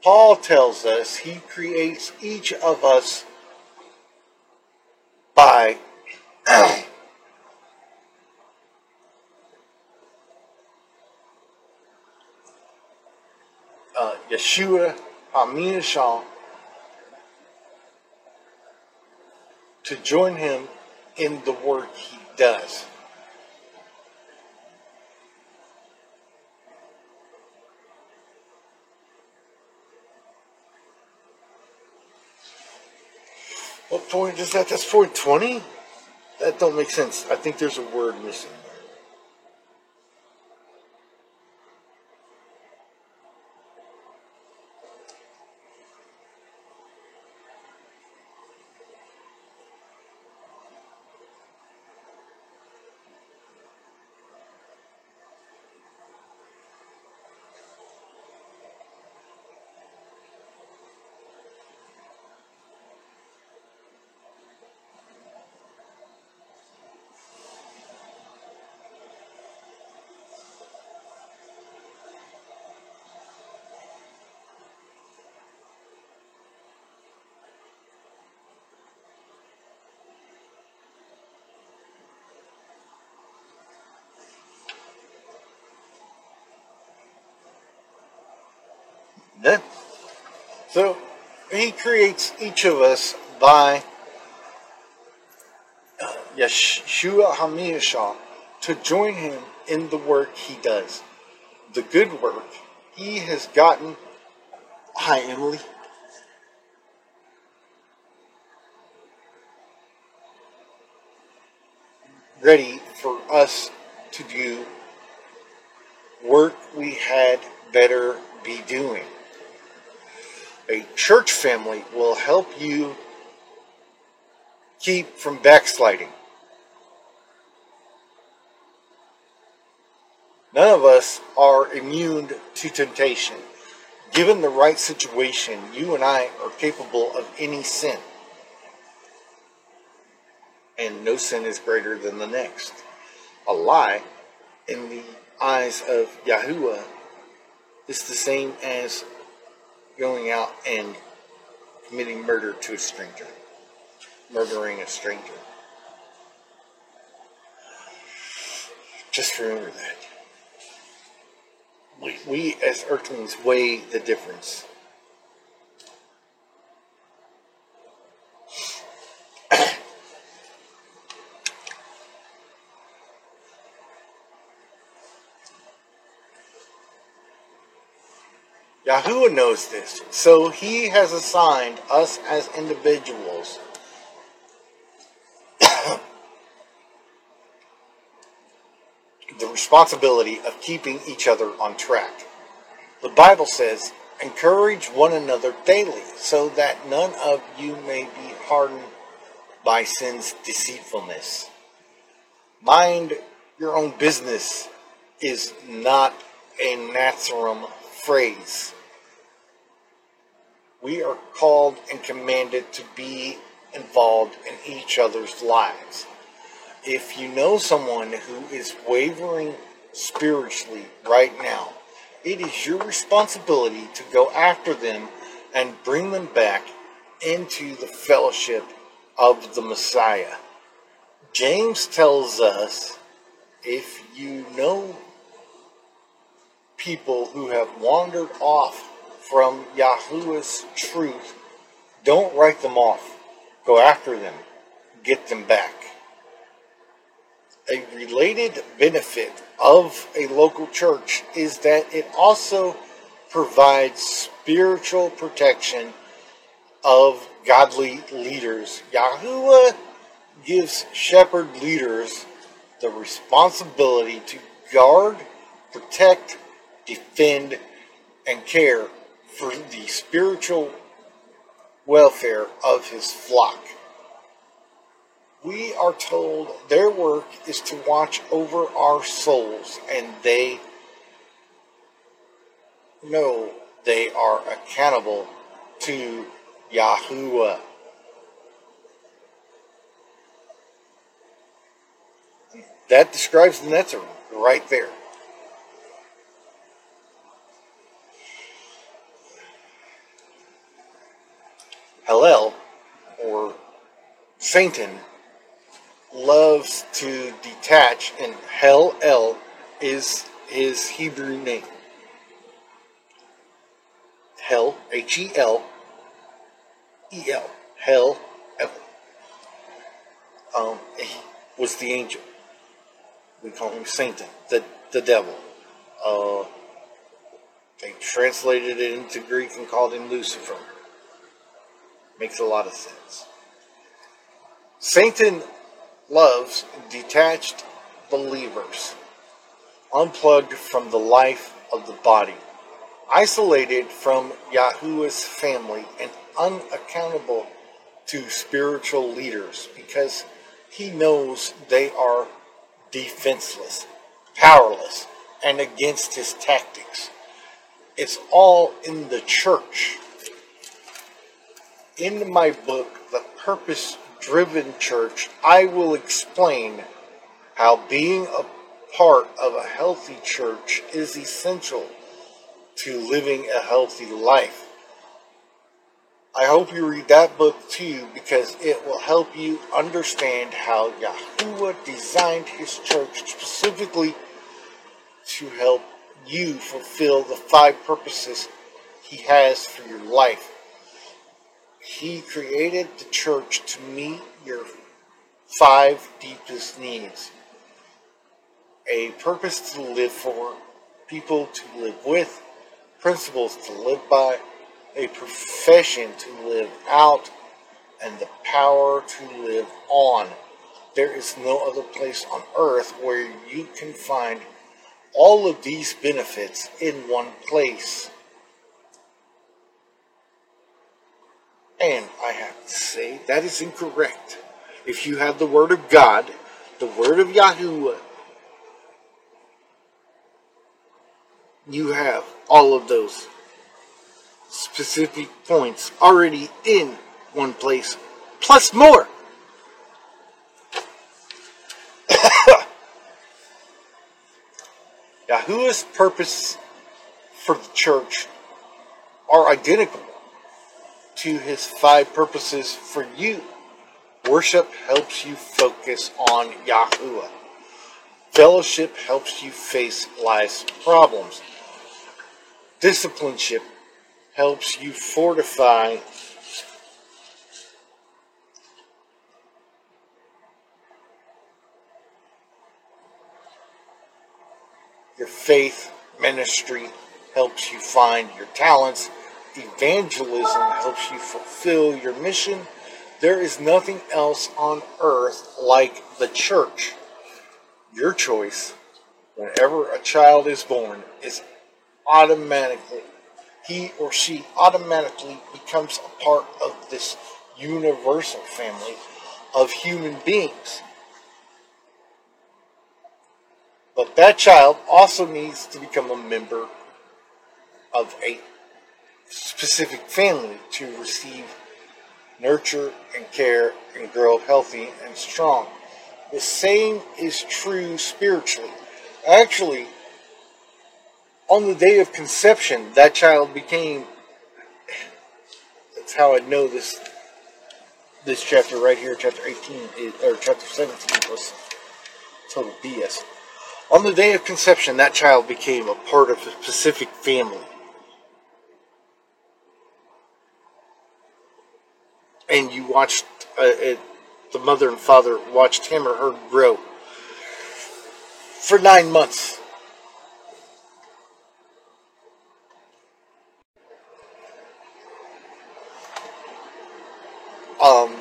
Paul tells us he creates each of us by uh, Yeshua HaMashiach to join him in the work he does. Point is that? That's four twenty. That don't make sense. I think there's a word missing. So he creates each of us by uh, Yeshua HaMashiach to join him in the work he does. The good work he has gotten. Hi, Emily. Ready for us to do work we had better be doing. A church family will help you keep from backsliding. None of us are immune to temptation. Given the right situation, you and I are capable of any sin. And no sin is greater than the next. A lie, in the eyes of Yahuwah, is the same as going out and committing murder to a stranger, murdering a stranger. Just remember that. We, we as earthlings weigh the difference. Yahuwah knows this, so he has assigned us as individuals the responsibility of keeping each other on track. The Bible says, encourage one another daily, so that none of you may be hardened by sin's deceitfulness. Mind your own business is not a Nazarene phrase. We are called and commanded to be involved in each other's lives. If you know someone who is wavering spiritually right now, it is your responsibility to go after them and bring them back into the fellowship of the Messiah. James tells us if you know people who have wandered off from Yahuwah's truth, don't write them off. Go after them. Get them back. A related benefit of a local church is that it also provides spiritual protection of godly leaders. Yahuwah gives shepherd leaders the responsibility to guard, protect, defend, and care for the spiritual welfare of his flock. We are told their work is to watch over our souls, and they know they are accountable to Yahuwah. That describes the Netzer right there. Hallel, or Satan, loves to detach, and Hel El is his Hebrew name. Hell, H E L E L, Hell. Um, he was the angel. We call him Satan, the, the devil. Uh, they translated it into Greek and called him Lucifer. Makes a lot of sense. Satan loves detached believers, unplugged from the life of the body, isolated from Yahuwah's family, and unaccountable to spiritual leaders because he knows they are defenseless, powerless, and against his tactics. It's all in the church. In my book, The Purpose Driven Church, I will explain how being a part of a healthy church is essential to living a healthy life. I hope you read that book too because it will help you understand how Yahuwah designed his church specifically to help you fulfill the five purposes he has for your life. He created the church to meet your five deepest needs a purpose to live for, people to live with, principles to live by, a profession to live out, and the power to live on. There is no other place on earth where you can find all of these benefits in one place. And I have to say, that is incorrect. If you have the Word of God, the Word of Yahuwah, you have all of those specific points already in one place, plus more. Yahuwah's purpose for the church are identical to his five purposes for you. Worship helps you focus on Yahuwah. Fellowship helps you face life's problems. Discipleship helps you fortify your faith ministry helps you find your talents evangelism helps you fulfill your mission there is nothing else on earth like the church your choice whenever a child is born is automatically he or she automatically becomes a part of this universal family of human beings. But that child also needs to become a member of a specific family to receive nurture and care and grow healthy and strong. The same is true spiritually. Actually, on the day of conception, that child became. That's how I know this. This chapter right here, chapter 18, is, or chapter 17, was total BS. On the day of conception, that child became a part of a specific family. And you watched, uh, it, the mother and father watched him or her grow for nine months. Um,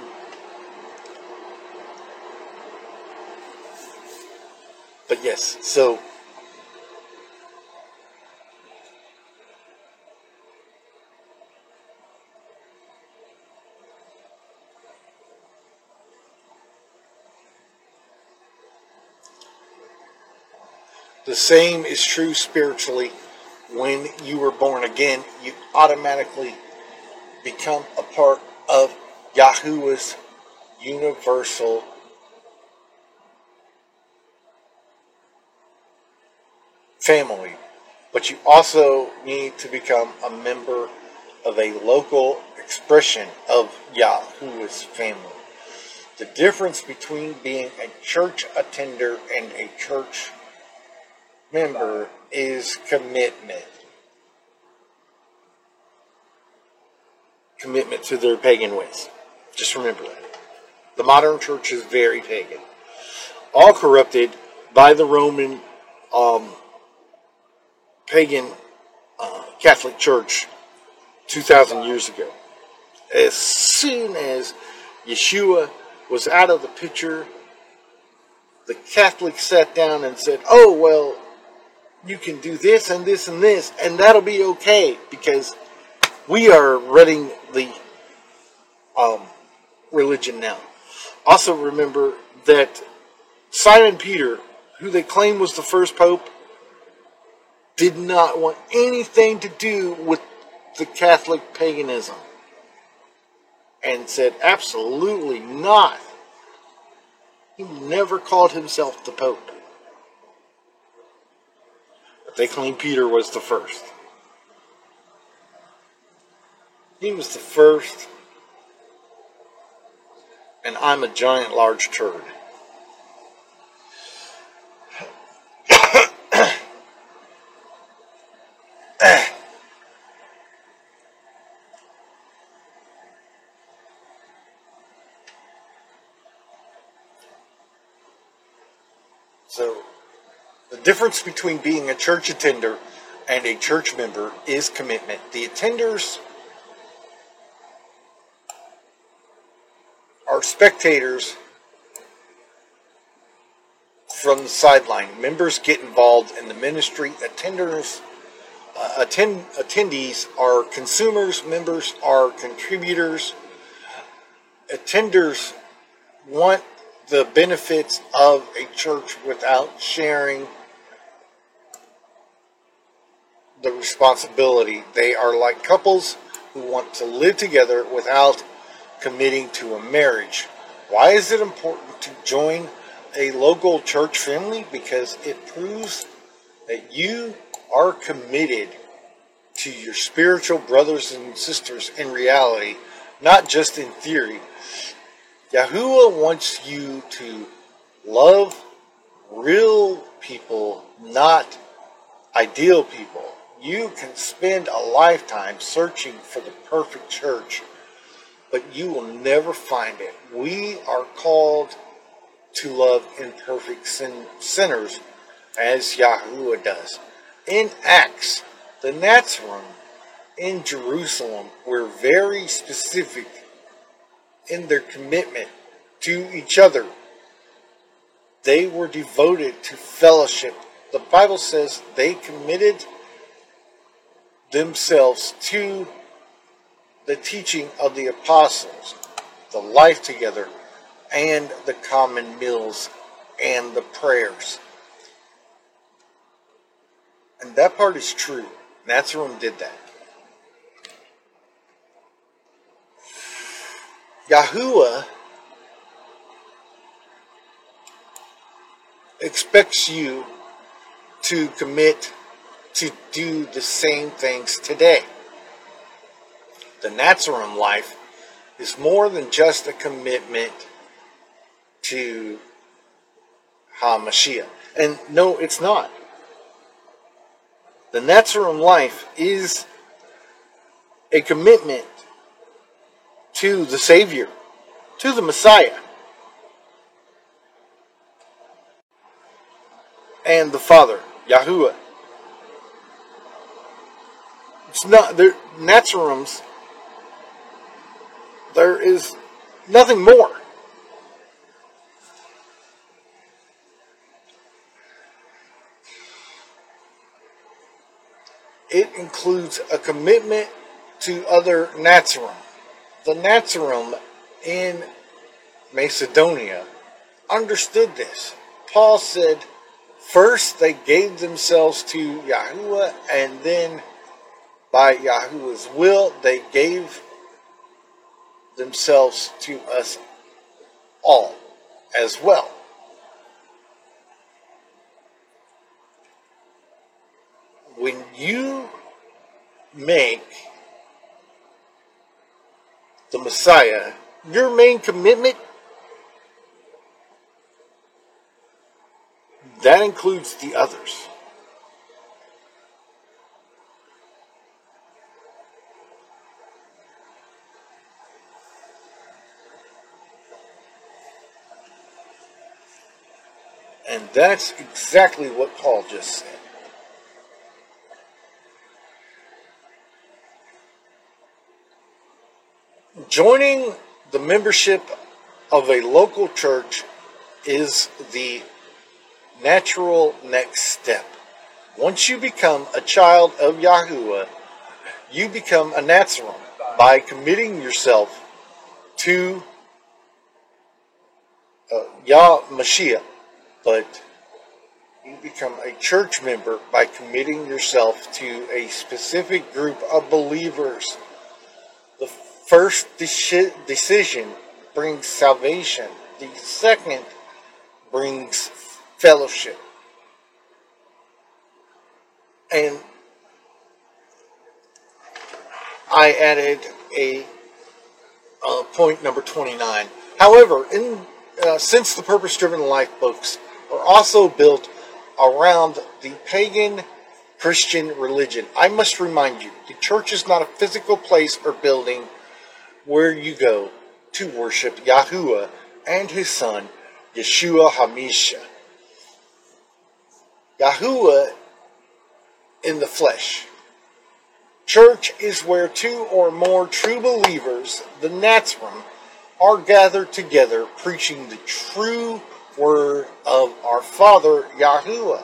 but yes, so same is true spiritually. When you were born again, you automatically become a part of Yahuwah's universal family, but you also need to become a member of a local expression of Yahuwah's family. The difference between being a church attender and a church member is commitment. commitment to their pagan ways. Just remember that. The modern church is very pagan. All corrupted by the Roman um, pagan uh, Catholic Church 2,000 years ago. As soon as Yeshua was out of the picture, the Catholics sat down and said, Oh, well, you can do this and this and this, and that'll be okay because we are running the um, religion now. Also, remember that Simon Peter, who they claim was the first pope, did not want anything to do with the Catholic paganism and said, absolutely not. He never called himself the Pope. They claim Peter was the first. He was the first, and I'm a giant large turd. So, the difference between being a church attender and a church member is commitment. The attenders are spectators from the sideline. Members get involved in the ministry. Attenders, uh, attend, attendees are consumers. Members are contributors. Attenders want the benefits of a church without sharing the responsibility. They are like couples who want to live together without committing to a marriage. Why is it important to join a local church family? Because it proves that you are committed to your spiritual brothers and sisters in reality, not just in theory. Yahuwah wants you to love real people, not ideal people. You can spend a lifetime searching for the perfect church, but you will never find it. We are called to love imperfect sin- sinners as Yahuwah does. In Acts, the Nazarene in Jerusalem were very specific in their commitment to each other. They were devoted to fellowship. The Bible says they committed themselves to the teaching of the apostles, the life together, and the common meals and the prayers. And that part is true. Nazarene did that. Yahuwah expects you to commit to do the same things today. The Nazarene life is more than just a commitment to HaMashiach. And no, it's not. The Nazarene life is a commitment to the Savior, to the Messiah, and the Father, Yahuwah. It's not there Nazarenes. There is nothing more. It includes a commitment to other Nazarene the Nazarene in Macedonia understood this. Paul said, first they gave themselves to Yahuwah, and then by Yahuwah's will, they gave themselves to us all as well. When you make the Messiah, your main commitment, that includes the others. That's exactly what Paul just said. Joining the membership of a local church is the natural next step. Once you become a child of Yahuwah, you become a Nazarene by committing yourself to uh, Yah Mashiach, but you become a church member by committing yourself to a specific group of believers. The first de- decision brings salvation. The second brings fellowship. And I added a uh, point number 29. However, in uh, since the purpose-driven life books are also built around the pagan Christian religion, I must remind you, the church is not a physical place or building where you go to worship Yahuwah and his son, Yeshua HaMashiach. Yahuwah in the flesh. Church is where two or more true believers, the Nazarene, are gathered together preaching the true word of our Father Yahuwah.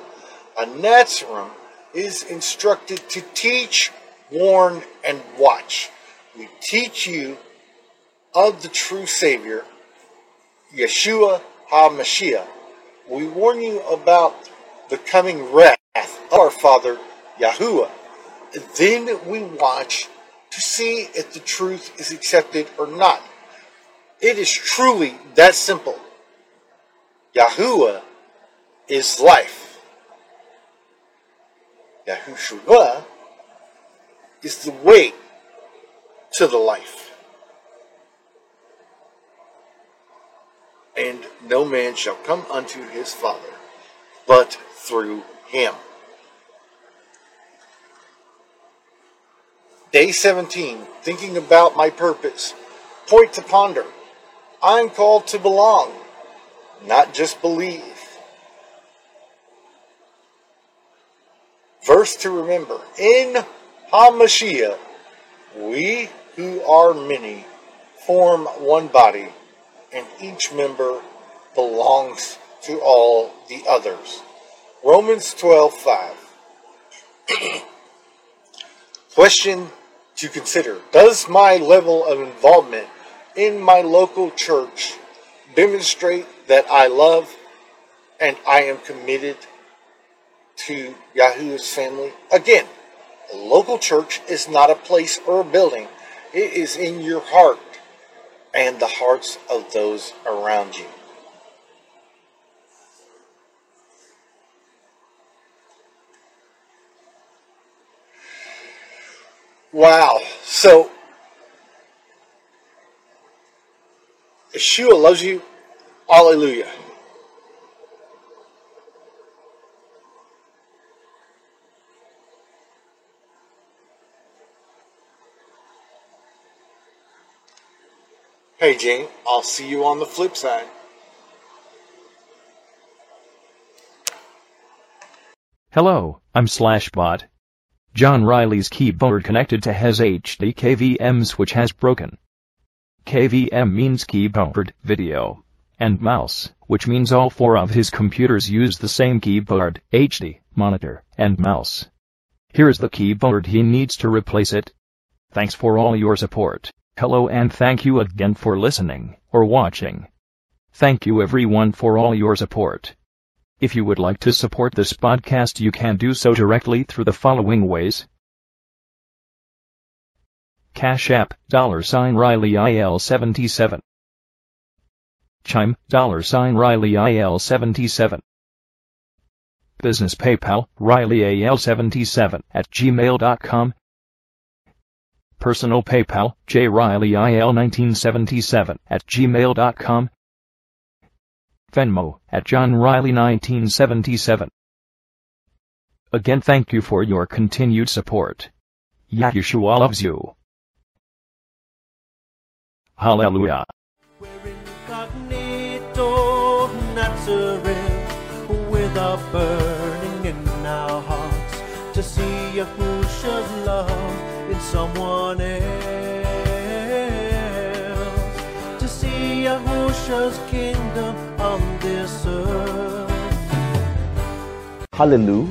A Nazarene is instructed to teach, warn, and watch. We teach you of the true Savior, Yeshua HaMashiach. We warn you about the coming wrath of our Father Yahuwah. Then we watch to see if the truth is accepted or not. It is truly that simple. Yahuwah is life. Yahushua is the way to the life. And no man shall come unto his Father but through him. Day 17, thinking about my purpose. Point to ponder. I'm called to belong, not just believe. Verse to remember. In HaMashiach, we who are many form one body, and each member belongs to all the others. Romans 12 5. Question to consider Does my level of involvement in my local church demonstrate that I love and I am committed to Yahuwah's family? Again, a local church is not a place or a building, it is in your heart and the hearts of those around you. Wow. So Yeshua loves you. Hallelujah. Hey, Jane, I'll see you on the flip side. Hello, I'm Slashbot. John Riley's keyboard connected to his HD KVM switch has broken. KVM means keyboard, video, and mouse, which means all four of his computers use the same keyboard, HD, monitor, and mouse. Here's the keyboard he needs to replace it. Thanks for all your support. Hello and thank you again for listening or watching. Thank you everyone for all your support. If you would like to support this podcast, you can do so directly through the following ways. Cash App, dollar sign Riley IL77. Chime, dollar sign Riley IL77. Business PayPal, Riley IL77 at gmail.com. Personal PayPal, J Riley IL1977 at gmail.com. Venmo, at John Riley 1977. Again thank you for your continued support. Yahushua loves you. Hallelujah. Incognito Nazareth. burning in our hearts to see love in someone else. To see Yahusha's kingdom on this earth. Hallelujah.